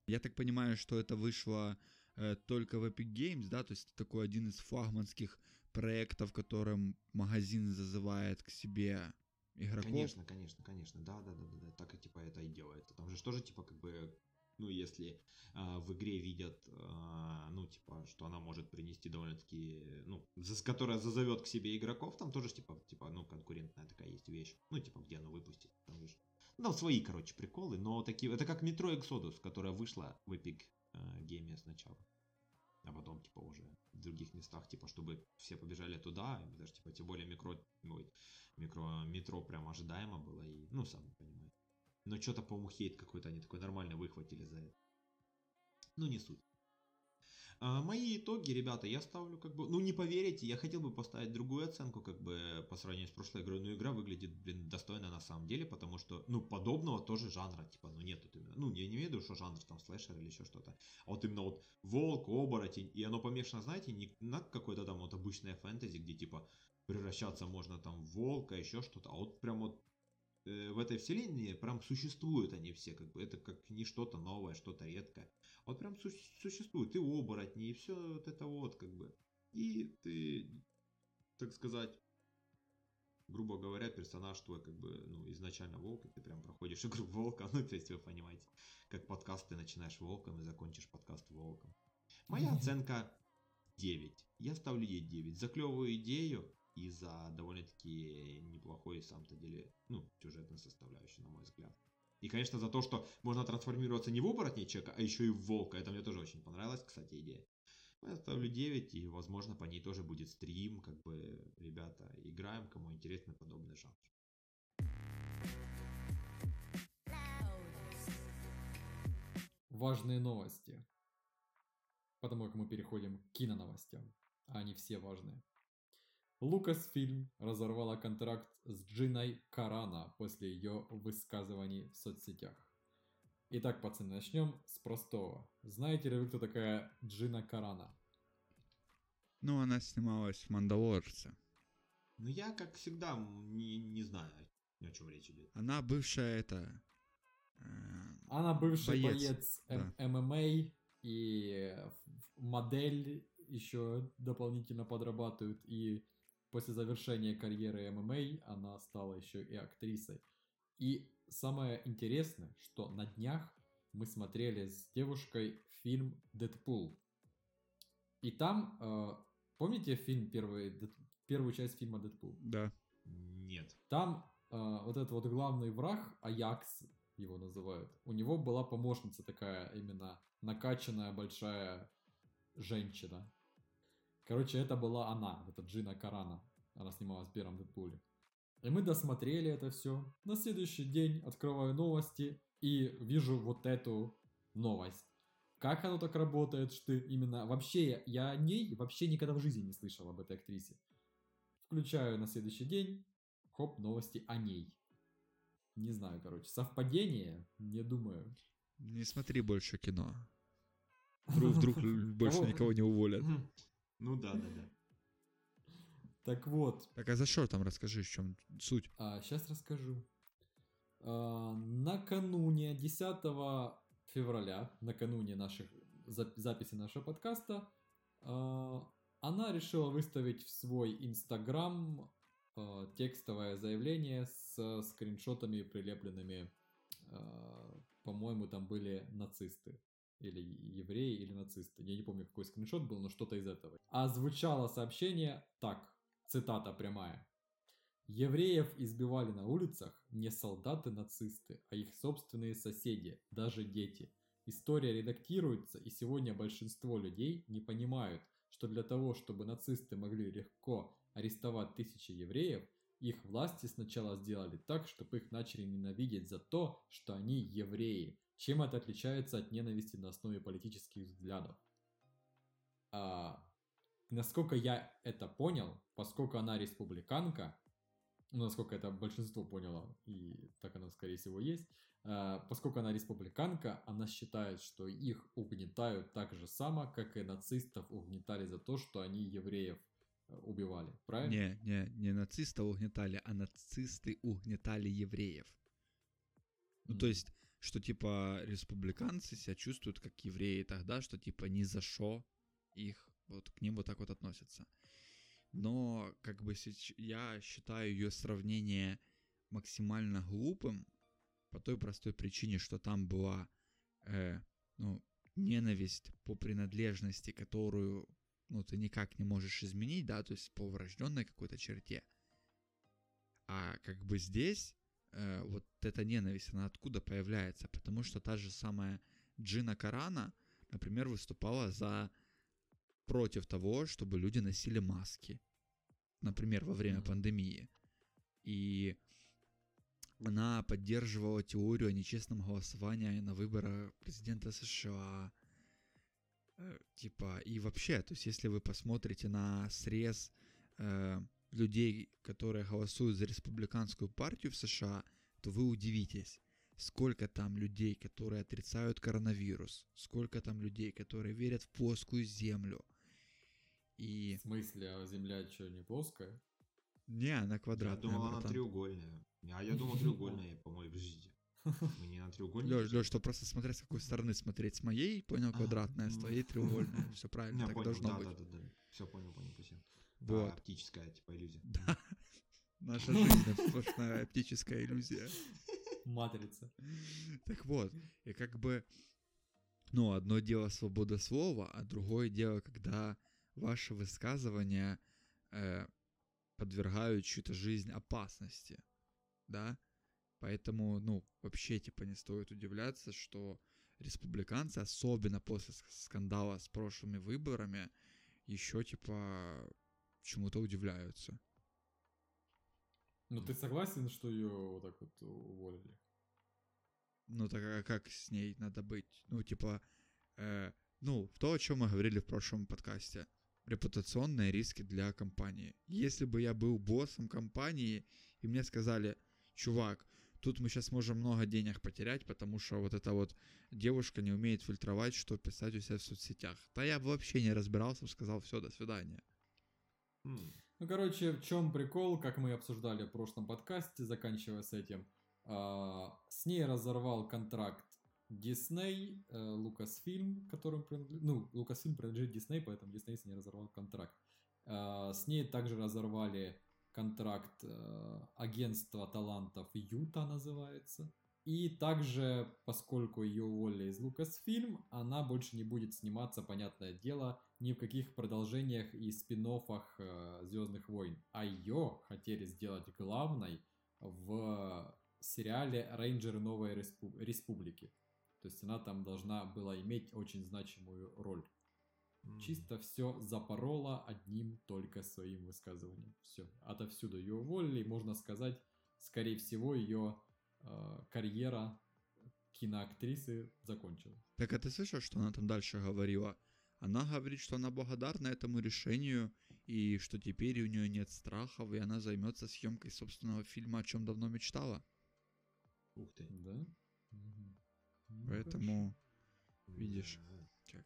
Я так понимаю, что это вышло э, только в Epic Games, да? То есть это такой один из флагманских проектов, которым магазин зазывает к себе игроков.
Конечно, конечно, конечно, да, да, да, да, да, так и типа это и делается. Там же тоже типа как бы ну, если а, в игре видят, а, ну, типа, что она может принести довольно-таки, ну, за, которая зазовет к себе игроков, там тоже, типа, типа, ну, конкурентная такая есть вещь, ну, типа, где она выпустит, там, видишь. Ну, свои, короче, приколы, но такие, это как Metro Exodus, которая вышла в Epic э, Game сначала, а потом, типа, уже в других местах, типа, чтобы все побежали туда, даже, типа, тем более микро, ой, микро, метро прям ожидаемо было, и, ну, сам понимаете. Но что-то, по-моему, хейт какой-то они такой нормально выхватили за это. Ну, не суть. А, мои итоги, ребята, я ставлю как бы... Ну, не поверите, я хотел бы поставить другую оценку, как бы, по сравнению с прошлой игрой. Но игра выглядит, блин, достойно на самом деле, потому что, ну, подобного тоже жанра, типа, ну, нет именно... Ну, я не имею в виду, что жанр там слэшер или еще что-то. А вот именно вот волк, оборотень, и оно помешано, знаете, не на какой-то там вот обычное фэнтези, где, типа, превращаться можно там в волка, еще что-то, а вот прям вот в этой вселенной прям существуют они все, как бы это как не что-то новое, что-то редкое. Вот прям су- существует и оборотни, и все вот это вот, как бы. И ты, так сказать, грубо говоря, персонаж твой, как бы, ну, изначально волк, и ты прям проходишь игру волка, ну, то есть вы понимаете, как подкаст ты начинаешь волком и закончишь подкаст волком. Моя оценка 9. Я ставлю ей 9. За клевую идею и за довольно-таки неплохой, сам-то деле, ну, сюжетную составляющую, на мой взгляд. И, конечно, за то, что можно трансформироваться не в оборотней человека, а еще и в волка. Это мне тоже очень понравилась, кстати, идея. Я ставлю 9, и, возможно, по ней тоже будет стрим, как бы, ребята, играем, кому интересно подобный жанр.
Важные новости. Потому как мы переходим к киноновостям, а они все важные. Лукасфильм разорвала контракт с Джиной Карана после ее высказываний в соцсетях. Итак, пацаны, начнем с простого. Знаете ли вы, кто такая Джина Карана?
Ну, она снималась в «Мандалорце».
Ну, я, как всегда, не, не знаю, о чем речь идет.
Она бывшая это... э,
Она бывший
Боец,
боец,
да.
ММА и в- модель еще дополнительно подрабатывает. И после завершения карьеры ММА она стала еще и актрисой. И самое интересное, что на днях мы смотрели с девушкой фильм «Дэдпул». И там, э, помните фильм первый, Дэд- первую часть фильма «Дэдпул»?
Да.
Нет.
Там э, вот этот вот главный враг, Аякс его называют, у него была помощница такая именно накачанная большая женщина. Короче, это была она, это Джина Карана. Она снималась в первом Дэдпуле. И мы досмотрели это все. На следующий день открываю новости и вижу вот эту новость. Как оно так работает, что именно... Вообще, я, о ней вообще никогда в жизни не слышал об этой актрисе. Включаю на следующий день, хоп, новости о ней. Не знаю, короче, совпадение? Не думаю.
Не смотри больше кино. Вдруг, вдруг больше
Кого?
никого не уволят.
Ну да, да, да.
Так вот,
Так а за что там расскажи, в чем суть?
сейчас расскажу. А, накануне 10 февраля, накануне наших зап- записи нашего подкаста, а, она решила выставить в свой инстаграм а, текстовое заявление с скриншотами прилепленными, а, по-моему, там были нацисты. Или евреи, или нацисты. Я не помню, какой скриншот был, но что-то из этого. А звучало сообщение так, цитата прямая. Евреев избивали на улицах не солдаты-нацисты, а их собственные соседи, даже дети. История редактируется, и сегодня большинство людей не понимают, что для того, чтобы нацисты могли легко арестовать тысячи евреев, их власти сначала сделали так, чтобы их начали ненавидеть за то, что они евреи. Чем это отличается от ненависти на основе политических взглядов? А, насколько я это понял, поскольку она республиканка, ну, насколько это большинство поняло, и так оно, скорее всего, есть, а, поскольку она республиканка, она считает, что их угнетают так же само, как и нацистов угнетали за то, что они евреев э, убивали. Правильно?
Не, не, не нацистов угнетали, а нацисты угнетали евреев. Ну, то
М.
есть, что типа республиканцы себя чувствуют как евреи тогда, что типа ни за что их вот к ним вот так вот относятся. Но как бы я считаю ее сравнение максимально глупым по той простой причине, что там была э, ну, ненависть по принадлежности, которую ну, ты никак не можешь изменить, да, то есть по врожденной какой-то черте. А как бы здесь э, вот эта ненависть, она откуда появляется? Потому что та же самая Джина Карана, например, выступала за против того, чтобы люди носили маски, например, во время
Мгм.
пандемии. И она поддерживала теорию о нечестном голосовании на выборах президента США. Э, Типа, и вообще, то есть, если вы посмотрите на срез э, людей, которые голосуют за республиканскую партию в США, то вы удивитесь, сколько там людей, которые отрицают коронавирус, сколько там людей, которые верят в плоскую землю. И
В смысле, а Земля что, не плоская?
не, она
Я
квадратная,
думал, она
братан.
треугольная. А я думал, треугольная, по-моему, подождите. Мы не на треугольнике?
Лёш, Лёш, что просто смотреть, с какой стороны смотреть. С моей, понял,
А,
квадратная, с
ну.
твоей треугольная. Все правильно,
Я
так должно
да,
быть.
да, да, да. Все, понял, понял, спасибо.
Вот.
А, оптическая, типа, иллюзия.
Да. Наша жизнь сплошная оптическая иллюзия.
Матрица.
Так вот, и как бы, ну, одно дело свобода слова, а другое дело, когда ваши высказывания э, подвергают чью-то жизнь опасности, да? Поэтому, ну, вообще, типа, не стоит удивляться, что республиканцы, особенно после ск- скандала с прошлыми выборами, еще, типа, чему-то удивляются.
Ну ты согласен, что ее вот так вот уволили?
Ну, так а как с ней надо быть? Ну, типа, э, ну, то, о чем мы говорили в прошлом подкасте. Репутационные риски для компании. Если бы я был боссом компании, и мне сказали, чувак, тут мы сейчас можем много денег потерять, потому что вот эта вот девушка не умеет фильтровать, что писать у себя в соцсетях. Да я бы вообще не разбирался, сказал, все, до свидания.
Ну, короче, в чем прикол, как мы обсуждали в прошлом подкасте, заканчивая с этим. а, с ней разорвал контракт Дисней, Лукасфильм, которым принадлежит... Ну, Лукасфильм принадлежит Дисней, поэтому Дисней с ней разорвал контракт. А, с ней также разорвали контракт э, агентства талантов Юта называется. И также, поскольку ее уволили из Lucasfilm, она больше не будет сниматься, понятное дело, ни в каких продолжениях и спин Звездных войн. А ее хотели сделать главной в сериале Рейнджеры Новой Респу- Республики. То есть она там должна была иметь очень значимую роль.
м.
Чисто все запорола одним только своим высказыванием. Все. Отовсюду ее уволили, можно сказать, скорее всего, ее э, карьера киноактрисы закончилась.
Так а ты слышал, что она там дальше говорила? Она говорит, что она благодарна этому решению, и что теперь у нее нет страхов, и она займется съемкой собственного фильма, о чем давно мечтала.
Ух ты.
Да? Ну,
Поэтому, видишь.
Да.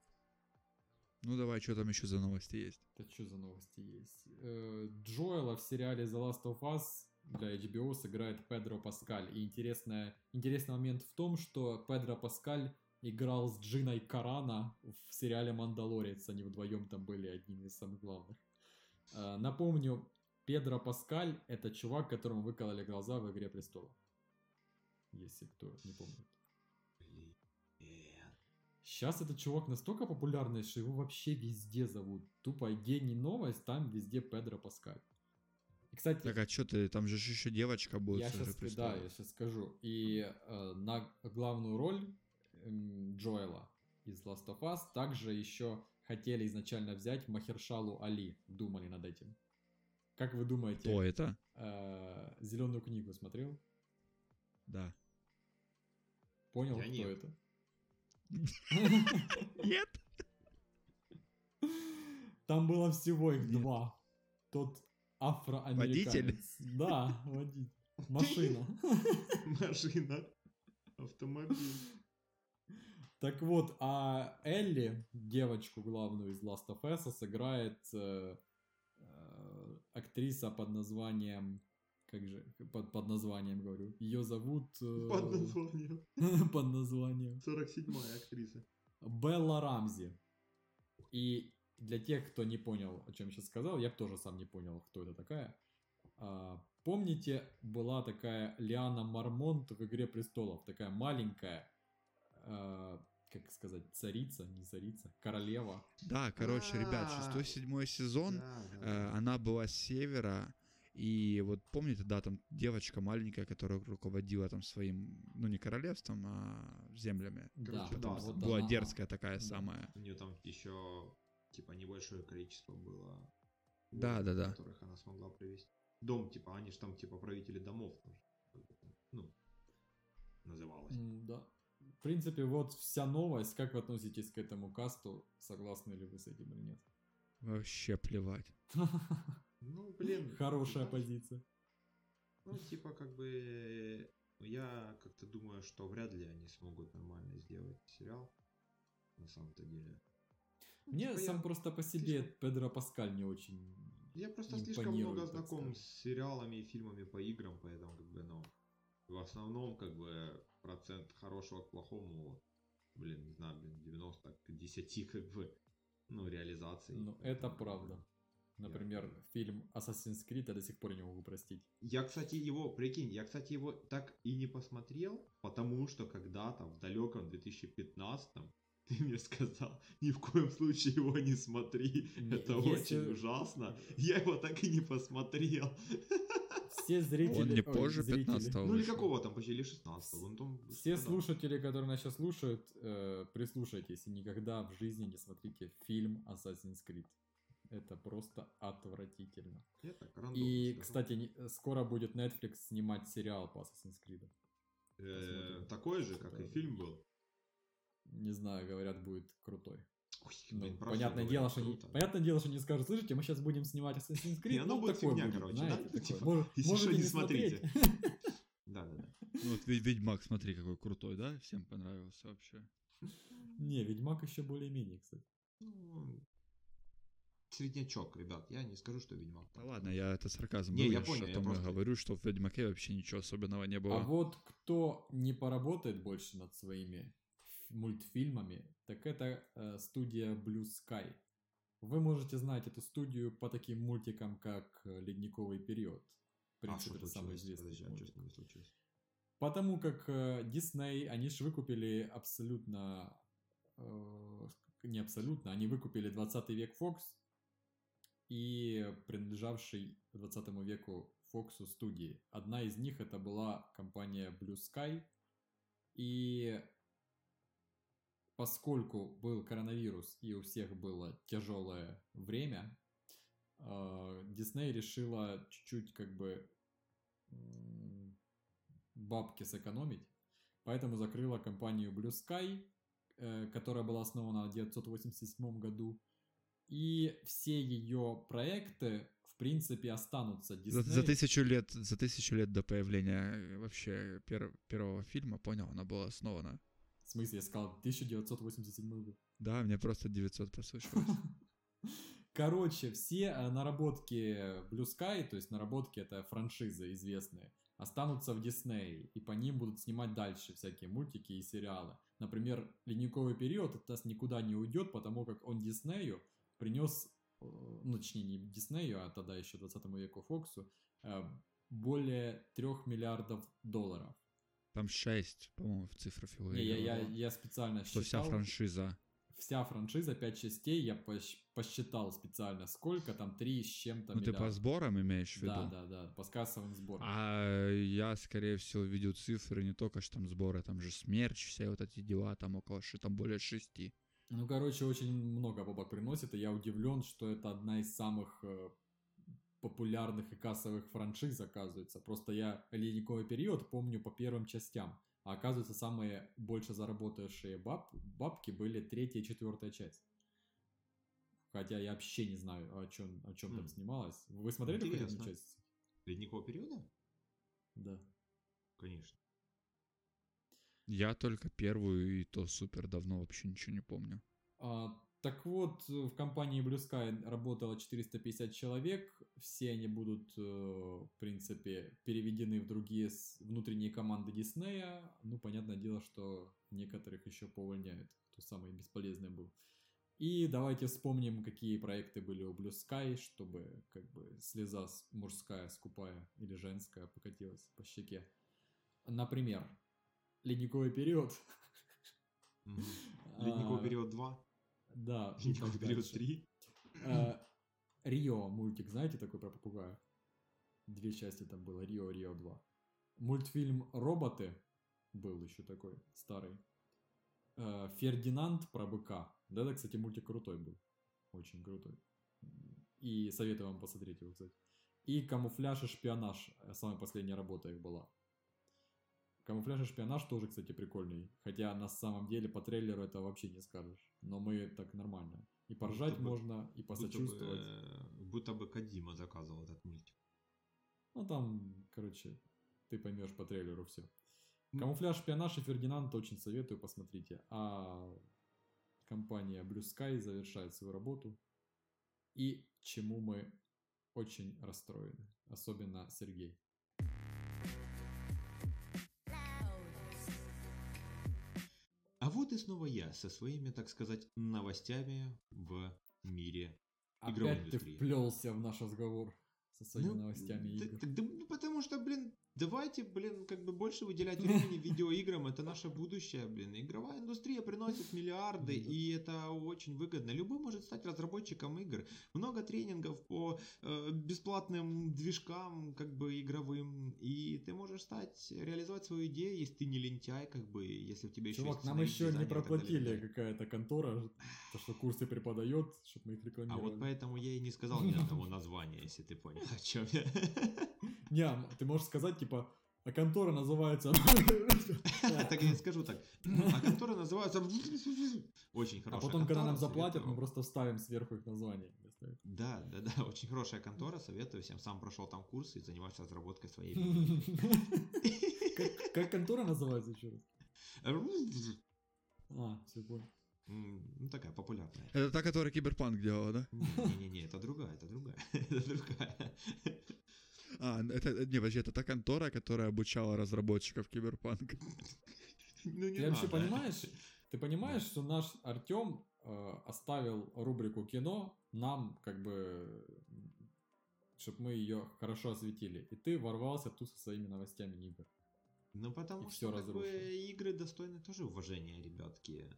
ну давай, что там еще за новости есть?
Это что за новости есть? Э, Джоэла в сериале The Last of Us для HBO сыграет Педро Паскаль. И интересная, интересный момент в том, что Педро Паскаль играл с Джиной Карана в сериале «Мандалорец». Они вдвоем там были одними из самых главных. Э, Напомню, Педро Паскаль — это чувак, которому выкололи глаза в «Игре престолов». Если кто не помнит. Сейчас этот чувак настолько популярный, что его вообще везде зовут. Тупо и новость, там везде Педро Паскаль. И, кстати,
Так а что ты, там же еще девочка будет.
я
с «Игры
сейчас, да,
престолов».
я сейчас скажу. И э, на главную роль эм, Джоэла из Last of Us также еще хотели изначально взять Махершалу Али. Думали над этим. Как вы думаете,
Кто это?
Зеленую книгу смотрел?
Да.
Понял,
Я
кто
нет.
это?
Нет?
Там было всего их два. Тот афроамериканец. Да, водитель. Машина.
Машина. Автомобиль.
Так вот, а Элли, девочку главную из Last of Us, сыграет э, э, актриса под названием... Как же? Под, под названием, говорю. Ее зовут... э,
Под названием.
под названием.
47-я актриса.
Белла Рамзи. И для тех, кто не понял, о чем я сейчас сказал, я тоже сам не понял, кто это такая. А, помните, была такая Лиана Мармонт в «Игре престолов», такая маленькая, а, как сказать, царица, не царица, королева.
Да, короче, ребят, шестой, седьмой сезон, э, она была с севера, и вот помните, да, там девочка маленькая, которая руководила там своим, ну не королевством, а землями.
Да,
Короче,
Потом
да,
вот
была
она-
дерзкая такая
да.
самая.
У нее там еще типа небольшое количество было.
Да, да, да.
Которых она смогла привести. Дом, типа, они же там типа правители домов. Там, же, как бы там, ну, называлось.
М, Да. В принципе, вот вся новость. Как вы относитесь к этому касту? Согласны ли вы с этим или нет?
Вообще плевать.
Ну, блин.
Хорошая позиция.
Ну, типа, как бы, я как-то думаю, что вряд ли они смогут нормально сделать сериал. На самом-то деле. Ну,
Мне
типа,
сам
я,
просто по себе Педро Паскаль не очень...
я просто слишком много знаком с сериалами и фильмами по играм, поэтому, как бы, ну, в основном, как бы, процент хорошего к плохому, блин, не знаю, блин, 90 к 10, как бы, ну, реализации.
Ну, это правда. Например, фильм Assassin's Creed я до сих пор не могу простить.
Я, кстати, его, прикинь, я, кстати, его так и не посмотрел, потому что когда-то в далеком 2015 ты мне сказал, ни в коем случае его не смотри,
Не-
это
если-
очень ужасно. Я его так и не посмотрел.
Все зрители...
Он не позже
зрители.
15
Ну или какого там, почти или 16 вон там...
Все
что-то.
слушатели, которые нас сейчас слушают, э, прислушайтесь и никогда в жизни не смотрите фильм Assassin's Creed. Это просто отвратительно.
Я так
И,
скажу.
кстати, не- скоро будет Netflix снимать сериал по Assassin's Creed.
Э, такой же, как и фильм был.
Не знаю, говорят, будет крутой.
Ой,
Ну,
блин, правда
понятное, дело, что не,
круто.
понятное дело, что не скажут, слышите, мы сейчас будем снимать Assassin's Creed.
Не, оно
ну,
будет
такое
фигня,
будет,
короче,
знаете,
да?
такое.
Типа,
Может-
если
можете
что, не
не смотреть.
Да-да-да.
Ну вот Ведь- Ведьмак, смотри, какой крутой, да? Всем понравился вообще.
Не, Ведьмак еще более-менее, кстати.
Ну, среднячок, ребят. Я не скажу, что Ведьмак.
Да ладно, я это сарказм
Не, я понял, я просто-
говорю, что в Ведьмаке вообще ничего особенного не было.
А вот кто не поработает больше над своими мультфильмами, так это э, студия Blue Sky. Вы можете знать эту студию по таким мультикам, как э, «Ледниковый период». В
А
принципе,
что
это самый известный
Подожди, а
мультик.
что случилось?
Потому как э, Дисней, они же выкупили абсолютно... э, не абсолютно, они выкупили 20 век Fox и принадлежавший 20 веку Фоксу студии. Одна из них это была компания Blue Sky. И поскольку был коронавирус и у всех было тяжелое время, Дисней решила чуть-чуть как бы бабки сэкономить, поэтому закрыла компанию Blue Sky, э, которая была основана в 1987 году, и все ее проекты, в принципе, останутся.
За,
Disney...
за тысячу лет, за тысячу лет до появления э, вообще пер- первого фильма, понял, она была основана.
Смысле, я сказал 1987 год.
Да, мне просто 900 послышалось.
Короче, все э, наработки Blue Sky, то есть наработки это франшизы известные, останутся в Дисней, и по ним будут снимать дальше всякие мультики и сериалы. Например, «Ледниковый период» от нас никуда не уйдет, потому как он Диснею принес, э, ну, точнее, не Диснею, а тогда еще 20 веку Фоксу, э, более 3 миллиардов долларов.
Там 6, по-моему, в цифрах
Не, я, я, я специально
Что вся
считал.
франшиза.
вся франшиза 5 частей, я посчитал специально, сколько там 3 с чем-то
Ну ты по сборам имеешь в виду?
Да, да, да, по кассовым сборам.
А я, скорее всего, видел цифры не только что там сборы, там же смерч, все вот эти дела, там около, ши- там более шести.
Ну, короче, очень много бабок приносит, и я удивлен, что это одна из самых э, популярных и кассовых франшиз, оказывается. Просто я ледниковый период помню по первым частям. А оказывается, самые больше заработавшие баб, бабки были третья и четвертая часть. Хотя я вообще не знаю, о чем, о чем там
Хм.
снималось. Вы смотрели
Интересно.
часть?
Ледникового периода?
Да.
Конечно.
Я только первую, и то супер давно вообще ничего не помню.
А, так вот, в компании Blue Sky работало 450 человек. Все они будут, э, в принципе, переведены в другие внутренние команды Диснея. Ну, понятное дело, что некоторых еще поувольняют, кто самый бесполезный был. И давайте вспомним, какие проекты были у Blue Sky, чтобы как бы слеза мужская, скупая или женская покатилась по щеке. Например, ледниковый период.
Ледниковый
А,
период 2,
Да,
Ледниковый период
дальше.
3.
Рио мультик, знаете такой про попугая? Две части там было, Рио, Рио 2. Мультфильм «Роботы» был еще такой, старый. Э, Фердинанд про быка. Да, это, кстати, мультик крутой был. Очень крутой. И советую вам посмотреть его, кстати. И «Камуфляж и шпионаж». Самая последняя работа их была. «Камуфляж и шпионаж» тоже, кстати, прикольный. Хотя на самом деле по трейлеру это вообще не скажешь. Но мы так нормально. И поржать
Будто бы-
можно, и
Будто бы,
посочувствовать.
будто бы Кадима заказывал этот мультик.
Ну там, короче, ты поймешь по трейлеру все. Камуфляж, шпионаж и Фердинанд очень советую, посмотрите. А компания Blue Sky завершает свою работу. И чему мы очень расстроены. Особенно Сергей.
Вот и снова я со своими, так сказать, новостями в мире Игровой
Опять ты вплелся в наш разговор со своими
Ну,
новостями
да-
игр.
так да, ну, потому что, блин, давайте, блин, как бы больше выделять времени видеоиграм, это наше будущее, блин. Игровая индустрия приносит миллиарды, и это очень выгодно. Любой может стать разработчиком игр. Много тренингов по э, бесплатным движкам, как бы, игровым, и ты можешь стать, реализовать свою идею, если ты не лентяй, как бы, если у тебя еще
Чувак, нам еще не проплатили какая-то контора, то, что курсы преподает, чтобы мы их
А
рекламировали.
вот поэтому я и не сказал ни одного названия, если ты понял, о чем я.
Не, ты можешь сказать, типа, а контора называется...
Так я скажу так. А контора называется... Очень
А
хорошая
потом, когда нам заплатят, мы просто вставим сверху их название.
Да, да, да, очень хорошая контора, советую всем. Сам прошел там курсы и занимаюсь разработкой своей.
Как- контора называется еще раз? А, все понял.
Ну, такая популярная.
Это та, которая Киберпанк делала, да?
Не-не-не, это другая, это другая. Это другая.
А, это, не, подожди, это та контора, которая обучала разработчиков Киберпанка.
Ну, не
Ты вообще понимаешь, ты понимаешь, что наш Артем оставил рубрику кино нам, как бы, чтобы мы ее хорошо осветили. И ты ворвался тут со своими новостями игр.
Ну, потому
И
что,
всё
как бы, игры достойны тоже уважения, ребятки.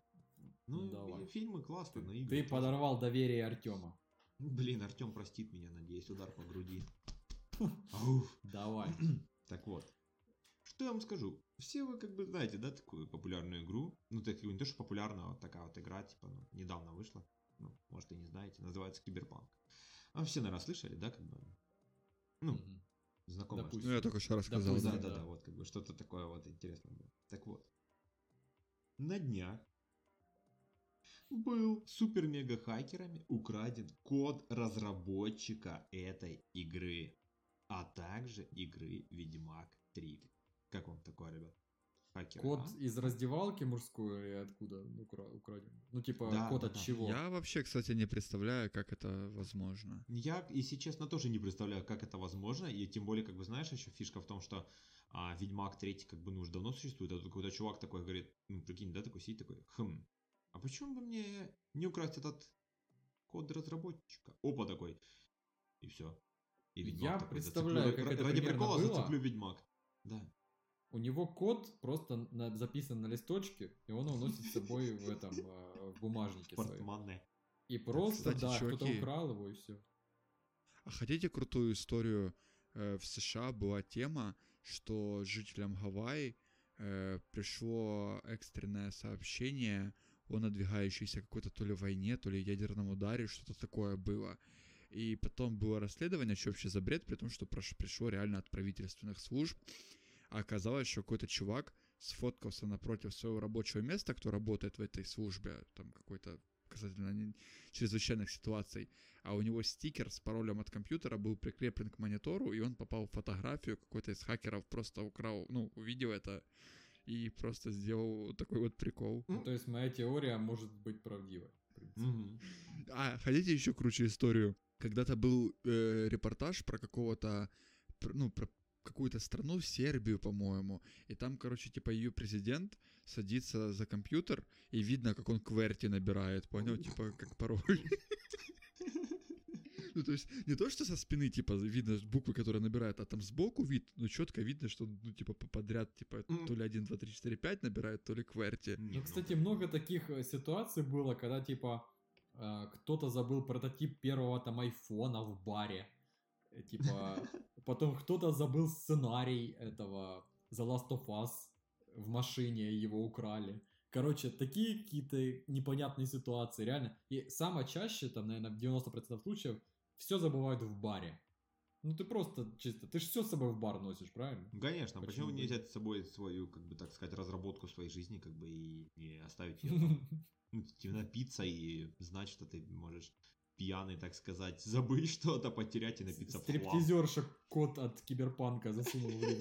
Ну,
Давай.
фильмы классно, но игры
Ты
тоже.
подорвал доверие Артема.
Блин, Артем простит меня, надеюсь, удар по груди.
Давай.
Так вот, что я вам скажу? Все вы как бы знаете, да, такую популярную игру. Ну, так не то, что популярная, вот такая вот игра, типа, ну, недавно вышла. Ну, может и не знаете, называется Киберпанк. А все, наверное, слышали, да, как бы? Ну, знакомое.
Допустим.
Ну, я только что рассказал.
Допустим.
Да,
да.
да,
да.
да, вот как бы что-то такое вот интересное было. Так вот. На днях был супер-мега-хакерами украден код разработчика этой игры, а также игры Ведьмак 3. Как вам такое, ребят? Хакеры,
Код
а?
из раздевалки мужской или откуда укра- украден? Ну, типа,
Да,
код
да,
от
да.
чего?
Я вообще, кстати, не представляю, как это возможно.
Я, если честно, тоже не представляю, как это возможно. И тем более, как бы, знаешь, еще фишка в том, что а, Ведьмак 3, как бы, ну, уже давно существует. А тут какой-то чувак такой говорит, ну, прикинь, да, такой сидит такой, хм, а почему бы мне не украсть этот код разработчика? Опа такой. И все. И
Я
такой,
представляю,
зацеплю-
как это
Ради
примерно
прикола
было.
зацеплю Ведьмак. Да.
У него код просто на- записан на листочке, и он его носит с собой в этом, э, в бумажнике своем. И просто,
кстати,
да, кто-то украл его, и все.
А хотите крутую историю? Э, В США была тема, что жителям Гавайи э, пришло экстренное сообщение о надвигающейся какой-то то ли войне, то ли ядерном ударе, что-то такое было. И потом было расследование, что вообще за бред, при том, что пришло реально от правительственных служб. А оказалось, что какой-то чувак сфоткался напротив своего рабочего места, кто работает в этой службе, там какой-то касательно чрезвычайных ситуаций, а у него стикер с паролем от компьютера был прикреплен к монитору, и он попал в фотографию, какой-то из хакеров просто украл, ну, увидел это и просто сделал такой вот прикол.
Ну, то есть моя теория может быть правдивой. в принципе.
Мгм.
А, хотите еще круче историю? Когда-то был э, репортаж про какого-то, ну, про какую-то страну, Сербию, по-моему, и там, короче, типа ее президент садится за компьютер, и видно, как он кверти набирает, понял? Типа, как пароль. Ну, то есть, не то, что со спины, типа, видно буквы, которые набирают, а там сбоку вид, ну, четко видно, что, ну, типа, по- подряд, типа, то ли 1, 2, 3, 4, 5 набирают, то ли кверти.
Ну, кстати, много таких э, ситуаций было, когда, типа, кто-то забыл прототип первого там айфона в баре. Э, Типа, потом кто-то забыл сценарий этого The Last of Us в машине, его украли. Короче, такие какие-то непонятные ситуации, реально. И самое чаще, там, наверное, в 90% случаев, все забывают в баре. Ну ты просто чисто, ты же все с собой в бар носишь, правильно?
Конечно, почему,
Почему
не взять с собой свою, как бы так сказать, разработку своей жизни, как бы и не оставить ее ну, типа, напиться и знать, что ты можешь пьяный, так сказать, забыть что-то, потерять и напиться.
Стриптизерша кот от киберпанка засунул в.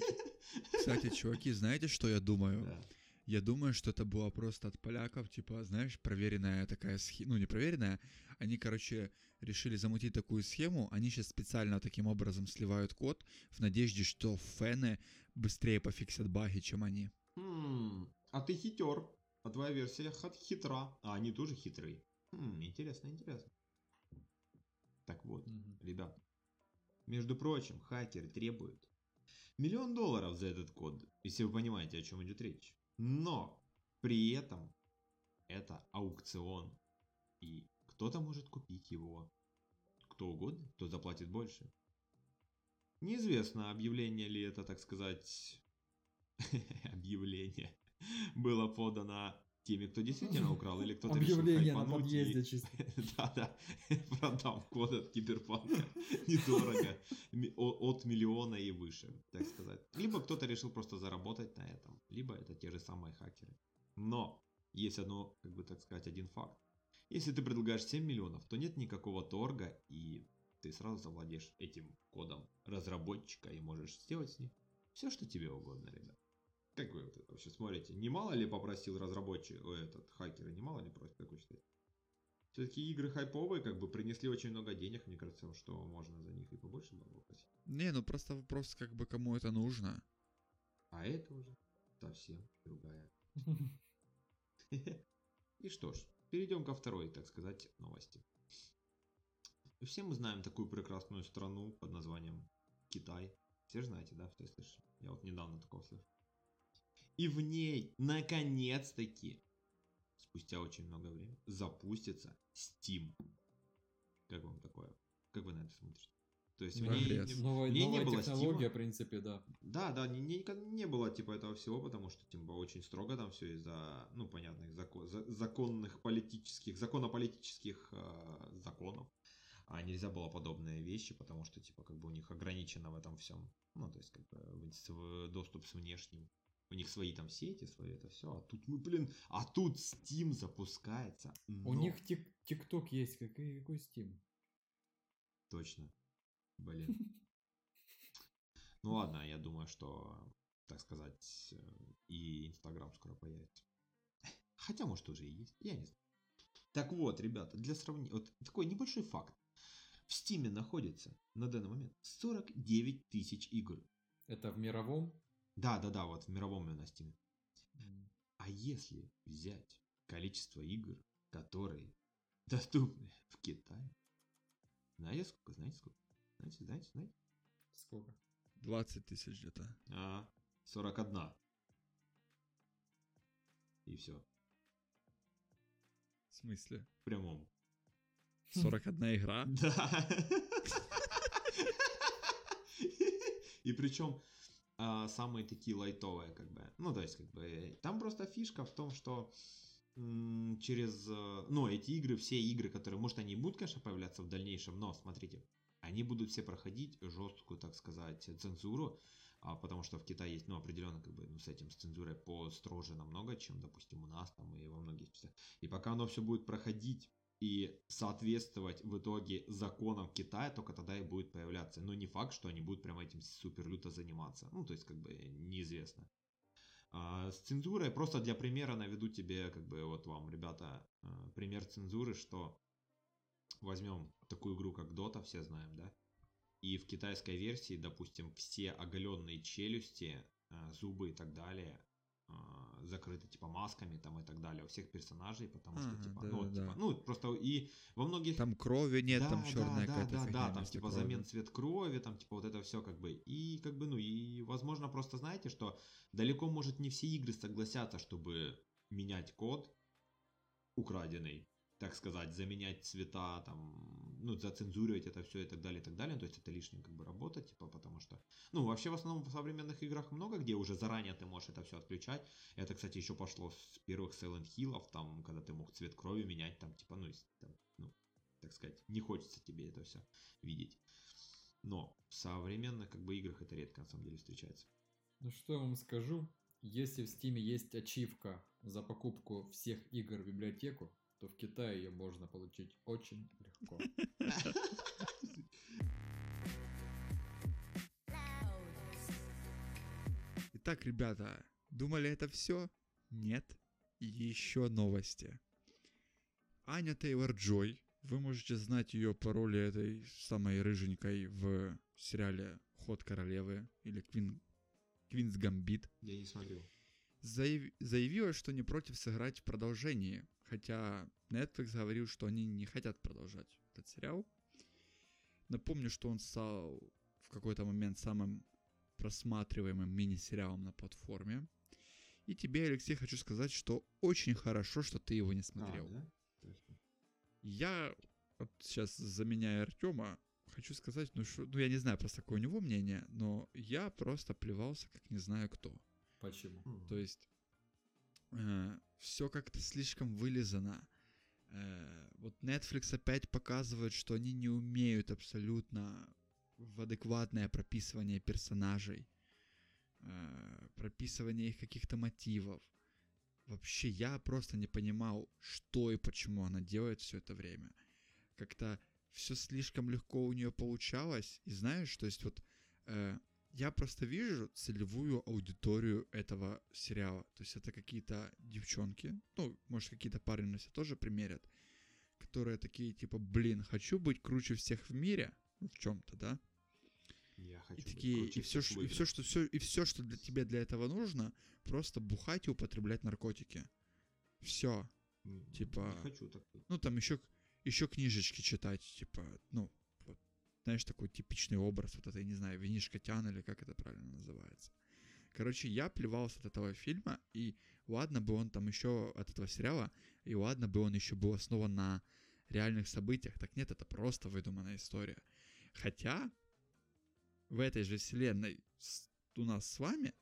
Кстати, чуваки, знаете, что я думаю?
Да.
Я думаю, что это было просто от поляков, типа, знаешь, проверенная такая схема, ну, не проверенная, они, короче, решили замутить такую схему, они сейчас специально таким образом сливают код в надежде, что фены быстрее пофиксят баги, чем они.
Хм, а ты хитер, а твоя версия хат- хитра, а они тоже хитрые. Хм, интересно, интересно. Так вот,
Мгм.
ребят, между прочим, хакеры требуют миллион долларов за этот код, если вы понимаете, о чем идет речь. Но при этом это аукцион, и кто-то может купить его. Кто угодно, кто заплатит больше. Неизвестно, объявление ли это, так сказать, объявление было подано теми, кто действительно украл, или кто-то решил
Объявление на
хайпануть и-
подъезде чисто.
Да-да, продам код от Киберпанка недорого, от миллиона и выше, так сказать. Либо кто-то решил просто заработать на этом, либо это те же самые хакеры. Но есть одно, как бы так сказать, один факт. Если ты предлагаешь 7 миллионов, то нет никакого торга, и ты сразу завладеешь этим кодом разработчика и можешь сделать с ним все, что тебе угодно, ребят. Как вы вообще смотрите? Немало ли попросил разработчик, о, этот хакер, немало ли просит, как вы считаете? Все-таки игры хайповые, как бы принесли очень много денег, мне кажется, что можно за них и побольше было просить.
Не, ну просто вопрос, как бы кому это нужно.
А это уже совсем другая. И что ж, перейдем ко второй, так сказать, новости. Все мы знаем такую прекрасную страну под названием Китай. Все же знаете, да, все слышали? Я вот недавно такого слышал. И в ней, наконец-таки, спустя очень много времени, запустится Steam. Как вам такое? Как вы на это смотрите? То есть в ней,
Прогресс.
Новая,
в ней
новая
не было
технология,
Steam.
в принципе, да.
Да, да, не, не- не было типа этого всего, потому что типа очень строго там все из-за, ну, понятных зако- за- законных политических, законополитических э, законов. А нельзя было подобные вещи, потому что типа как бы у них ограничено в этом всем. Ну, то есть как бы в- с- в- доступ с внешним. У них свои там сети, свои это все. А тут, ну, блин, а тут Steam запускается.
У
но-
них тик- ТикТок есть, какой, какой Steam?
Точно. Блин. Ну ладно, я думаю, что, так сказать, и Инстаграм скоро появится. Хотя, может, уже и есть, я не знаю. Так вот, ребята, для сравнения, вот такой небольшой факт. В Стиме находится на данный момент 49 тысяч игр.
Это в мировом?
Да, да, да, вот в мировом именно Стиме.
М.
А если взять количество игр, которые доступны в Китае, знаете сколько, знаете сколько? Знаете, знаете, знаете?
Сколько?
20 тысяч где-то.
А, 41. И все.
В смысле?
В прямом.
41 игра?
Да. И причем а, самые такие лайтовые, как бы. Ну, то есть, как бы, там просто фишка в том, что через, э, ну, эти игры, все игры, которые, может, они будут, конечно, появляться в дальнейшем, но, смотрите, они будут все проходить жесткую, так сказать, цензуру, а, потому что в Китае есть, ну, определенно, как бы, ну, с этим, с цензурой построже намного, чем, допустим, у нас там и во многих частях. И пока оно все будет проходить и соответствовать в итоге законам Китая, только тогда и будет появляться. Но не факт, что они будут прямо этим супер люто заниматься. Ну, то есть, как бы, неизвестно. А, с цензурой, просто для примера наведу тебе, как бы, вот вам, ребята, а, пример цензуры, что возьмем такую игру, как Dota, все знаем, да? И в китайской версии, допустим, все оголенные челюсти, а, зубы и так далее закрыты типа масками там и так далее у всех персонажей, потому что
Ага,
типа, ну, вот,
да-да-да.
типа, ну просто и во многих
Там крови нет,
да,
там черная
да,
какая-то
да, да, да, там типа
крови.
замен цвет крови, там типа вот это все как бы. И как бы, ну, и возможно просто знаете, что далеко может не все игры согласятся, чтобы менять код украденный, так сказать, заменять цвета, там, ну, зацензуривать это все и так далее, и так далее. То есть это лишняя как бы работа, типа, потому что, ну, вообще в основном в современных играх много где уже заранее ты можешь это все отключать. Это, кстати, еще пошло с первых Silent Hill'ов, там, когда ты мог цвет крови менять, там, типа, ну, там, ну, так сказать, не хочется тебе это все видеть. Но в современных как бы играх это редко на самом деле встречается.
Ну что я вам скажу, если в Стиме есть ачивка за покупку всех игр в библиотеку, то в Китае ее можно получить очень легко.
Итак, ребята, думали это все? Нет. Еще новости. Аня Тейлор Джой. Вы можете знать ее по роли этой самой рыженькой в сериале Ход королевы или Квин, Квинс Гамбит.
Я не смотрел.
заяв- заявила, что не против сыграть в продолжении, хотя Netflix говорил, что они не хотят продолжать этот сериал. Напомню, что он стал в какой-то момент самым просматриваемым мини-сериалом на платформе. И тебе, Алексей, хочу сказать, что очень хорошо, что ты его не смотрел.
А, да?
Я вот сейчас заменяя Артема, хочу сказать, ну, что, ну я не знаю просто какое у него мнение, но я просто плевался, как не знаю кто.
Почему?
То есть все как-то слишком вылизано. Э, вот Netflix опять показывает, что они не умеют абсолютно в адекватное прописывание персонажей, э, прописывание их каких-то мотивов. Вообще, я просто не понимал, что и почему она делает все это время. Как-то все слишком легко у нее получалось. И знаешь, то есть вот э, я просто вижу целевую аудиторию этого сериала. То есть это какие-то девчонки, ну, может, какие-то парни на себя тоже примерят, которые такие, типа, блин, хочу быть круче всех в мире, в чем-то, да?
Я хочу
И такие, и все, и все, что все, и все, что для тебе для этого нужно, просто бухать и употреблять наркотики. Все.
М,
типа-
Не хочу так.
Ну, там еще, еще книжечки читать, типа, ну, знаешь, такой типичный образ, вот это, я не знаю, винишка тян или как это правильно называется. Короче, я плевался от этого фильма, и ладно бы он там еще от этого сериала, и ладно бы он еще был основан на реальных событиях. Так нет, это просто выдуманная история. Хотя в этой же вселенной у нас с вами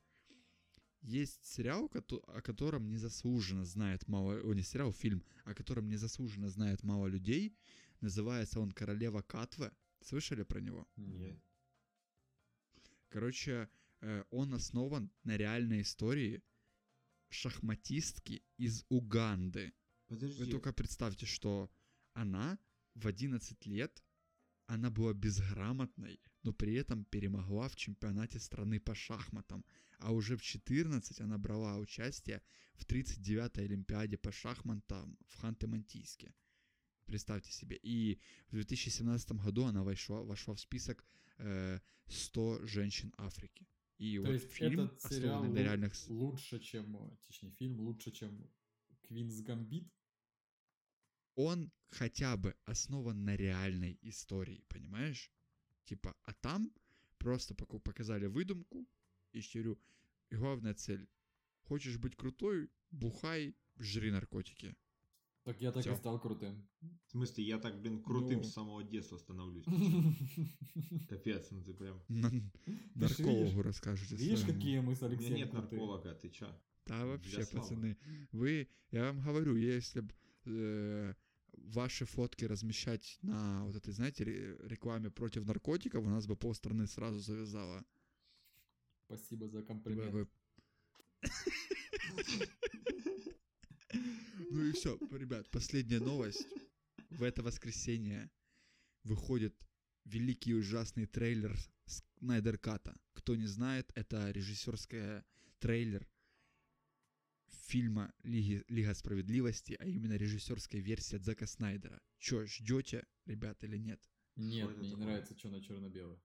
есть сериал, о котором незаслуженно знает мало... О, не сериал, фильм, о котором незаслуженно знает мало людей. Называется он «Королева Катве». Слышали про него?
Нет.
Короче, э, он основан на реальной истории шахматистки из Уганды.
Подожди.
Вы только представьте, что она в 11 лет, она была безграмотной, но при этом перемогла в чемпионате страны по шахматам. А уже в 14 она брала участие в 39-й Олимпиаде по шахматам в Ханты-Мансийске. Представьте себе. И в 2017 году она вошла, вошла в список э, 100 женщин Африки. И
То
вот
есть
фильм,
этот сериал
на реальных...
лучше, чем, э, точнее, фильм лучше, чем Квинс Гамбит?
он хотя бы основан на реальной истории, понимаешь? Типа, а там просто пока показали выдумку, и говорю, главная цель. Хочешь быть крутой, бухай, жри наркотики.
Так я так и
Всё.
стал крутым.
В смысле, я так, блин, крутым
Ну.
с самого детства становлюсь. Капец, ну ты прям...
На-
ж
Наркологу
видишь-
расскажете.
Видишь,
своему.
какие мы с
У меня
Алексеем
нет
крутые?
нарколога, ты чё?
Да, вообще,
Для славы.
пацаны, вы, я вам говорю, если бы ваши фотки размещать на вот этой, знаете, ре- рекламе против наркотиков, у нас бы полстраны сразу завязало.
Спасибо за комплимент.
Ну и все, ребят, последняя новость. В это воскресенье выходит великий ужасный трейлер Снайдер Ката. Кто не знает, это режиссерский трейлер фильма Лиги, Лига справедливости, а именно режиссерская версия Зака Снайдера. Чё, ждете, ребят, или нет?
Нет,
это
мне не
такое?
нравится что на черно-белое.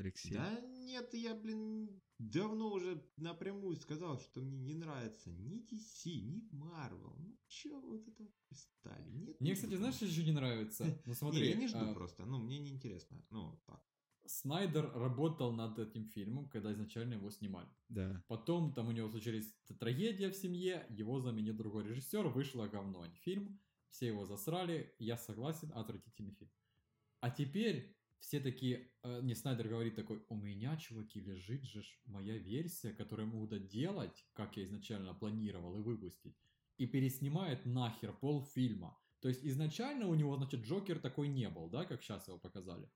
Алексей?
Да нет, я, блин, давно уже напрямую сказал, что мне не нравится ни DC, ни Marvel. Ну чё вот это пристали? Нет,
Мне,
не
кстати, знаешь, что еще не нравится? Ну
Не,
смотри,
я не жду
а,
просто, ну мне неинтересно. Ну, так.
Снайдер работал над этим фильмом, когда изначально его снимали.
Да.
Потом там у него случились т- трагедия в семье, его заменил другой режиссер, вышло говно, а не фильм, все его засрали, я согласен, отвратительный фильм. А теперь все такие, э, не, Снайдер говорит такой, у меня, чуваки, лежит же моя версия, которую я могу доделать, как я изначально планировал и выпустить, и переснимает нахер полфильма. То есть изначально у него, значит, Джокер такой не был, да, как сейчас его показали.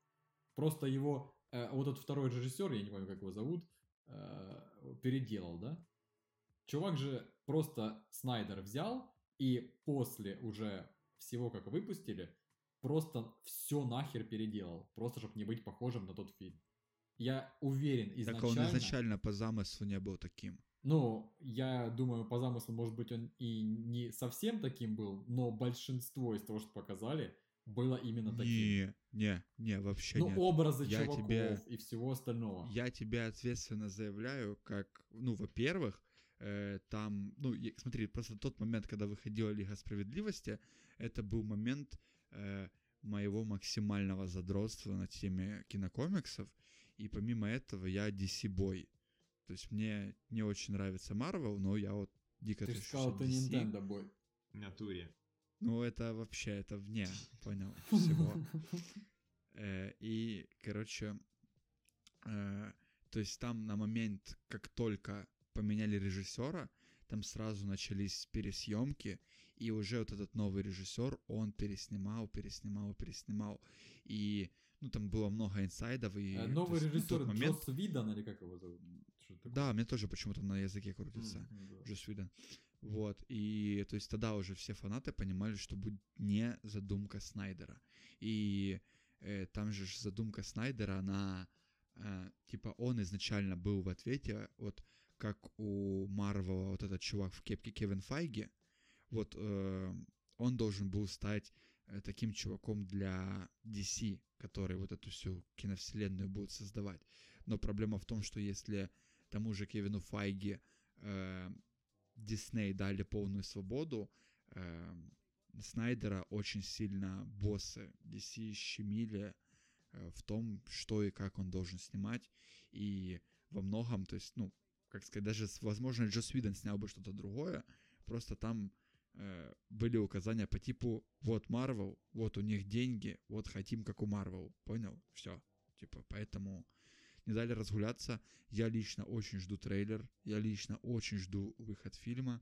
Просто его, э, вот этот второй режиссер, я не помню, как его зовут, э, переделал, да? Чувак же просто Снайдер взял и после уже всего, как выпустили, просто все нахер переделал. Просто, чтобы не быть похожим на тот фильм. Я уверен
Так
изначально...
он изначально по замыслу не был таким.
Ну, я думаю, по замыслу, может быть, он и не совсем таким был, но большинство из того, что показали, было именно таким.
Не, не, не, вообще
Ну,
нет.
образы
Я
чуваков
тебе-
и всего остального.
Я тебе ответственно заявляю, как, ну, во-первых, э, там, ну, смотри, просто тот момент, когда выходила Лига Справедливости, это был момент э, моего максимального задротства на теме кинокомиксов, и помимо этого я DC-бой. То есть мне не очень нравится Marvel, но я вот дико
Ты сказал, ты. Nintendo бой.
В натуре.
Ну, это вообще, это вне, понял, всего. Э, И, короче, э, то есть там на момент, как только поменяли режиссера, там сразу начались пересъемки, и уже вот этот новый режиссер, он переснимал, переснимал, переснимал. И, ну, там было много инсайдов, и... То
Новый
есть, ну,
режиссер
момент...
Джос Видан, или как его зовут?
Да, мне тоже почему-то на языке крутится.
М, да.
Джос Уидон. Вот, и то есть тогда уже все фанаты понимали, что будет не задумка Снайдера. И э, там же задумка Снайдера, она, э, типа, он изначально был в ответе, вот как у Марвела вот этот чувак в кепке Кевин Файги, вот э, он должен был стать э, таким чуваком для DC, который вот эту всю киновселенную будет создавать. Но проблема в том, что если тому же Кевину Файги э, Дисней дали полную свободу, э, Снайдера очень сильно боссы DC щемили э, в том, что и как он должен снимать, и во многом, то есть, ну, как сказать, даже, возможно, Джос Уидон снял бы что-то другое, просто там э, были указания по типу, вот Марвел, вот у них деньги, вот хотим, как у Марвел, понял? Все, типа, поэтому не дали разгуляться. Я лично очень жду трейлер, я лично очень жду выход фильма,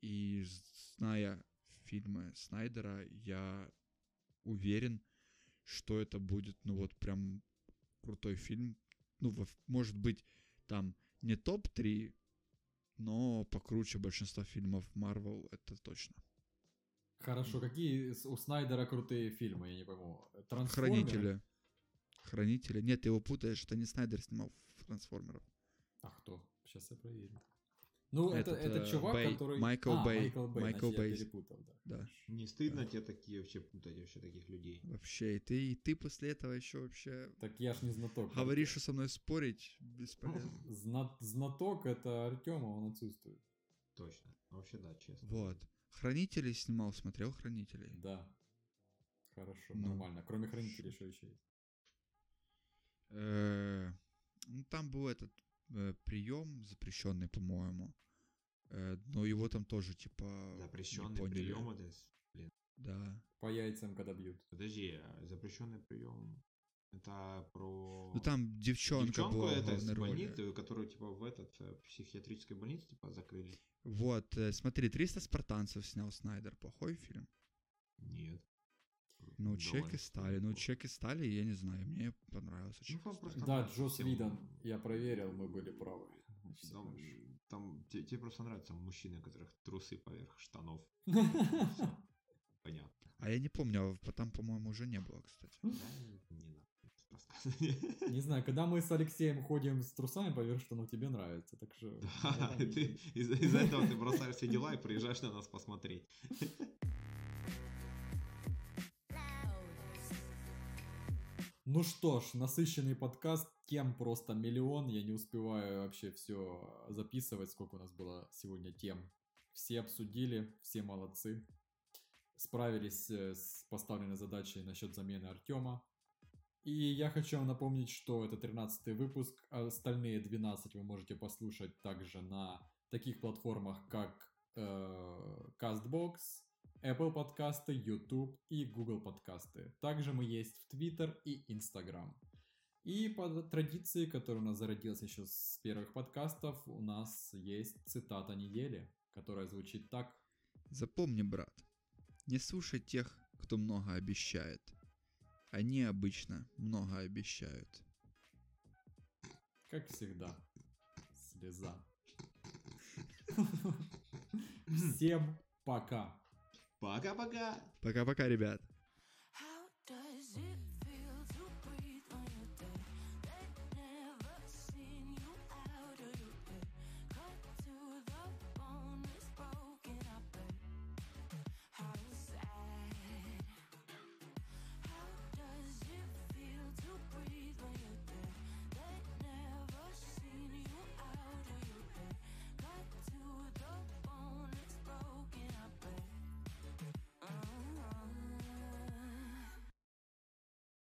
и зная фильмы Снайдера, я уверен, что это будет, ну вот прям крутой фильм. Ну, может быть, там не топ-3, но покруче большинства фильмов Марвел, это точно.
Хорошо, какие у Снайдера крутые фильмы, я не пойму.
Хранители. Хранители. Нет, ты его путаешь, это не Снайдер снимал в Трансформеров.
А кто? Сейчас я проверю. Ну, это,
Этот,
это
э,
чувак,
Бэй,
который...
Майкл
а,
Бэй,
Майкл Бэй,
Майкл
значит, я
Бэй.
перепутал, да.
Да.
Не стыдно тебе такие вообще путать вообще таких людей?
Вообще, и ты, и ты после этого еще вообще
Так я ж не знаток.
говоришь, что со мной спорить бесполезно.
Зна- знаток это Артема, он отсутствует.
Точно. Вообще да, честно.
Вот. Хранителей снимал, смотрел Хранителей.
Да. Хорошо,
Ну.
нормально. Кроме хранителей, что еще есть?
Э, Ну, там был этот прием запрещенный, по-моему. Э, Но его там тоже, типа,
Запрещенный прием это, блин.
Да.
По яйцам, когда бьют.
Подожди, а запрещенный прием это про...
Ну, там девчонка,
Девчонку
была в
это
роли.
больницы, которую типа в этот э, психиатрической больнице типа закрыли.
Вот, э, смотри, 300 спартанцев снял Снайдер. Плохой фильм?
Нет.
Ну, Чеки стали. Ну. Чеки стали, я не знаю, мне понравился
Ну, там
стали.
просто
Да, Джос
всем-
Видан. Я проверил, мы были правы.
Там, там те- тебе просто нравятся мужчины, у которых трусы поверх штанов. Понятно.
А я не помню, а там, по-моему, уже не было, кстати.
Не надо.
Не знаю, когда мы с Алексеем ходим с трусами поверх штанов, тебе нравится, так что...
Да, из-за этого ты бросаешь все дела и приезжаешь на нас посмотреть.
Ну что ж, насыщенный подкаст, тем просто миллион. Я не успеваю вообще все записывать, сколько у нас было сегодня тем. Все обсудили, все молодцы. Справились э, с поставленной задачей насчет замены Артема. И я хочу вам напомнить, что это 13 выпуск. а Остальные 12 вы можете послушать также на таких платформах, как э, CastBox, Apple подкасты, YouTube и Google подкасты. Также мы есть в Twitter и Instagram. И по традиции, которая у нас зародилась еще с первых подкастов, у нас есть цитата недели, которая звучит так.
Запомни, брат, не слушай тех, кто много обещает. Они обычно много обещают.
Как всегда, слеза. Всем пока.
Пока-пока.
Пока-пока, ребят.
How does it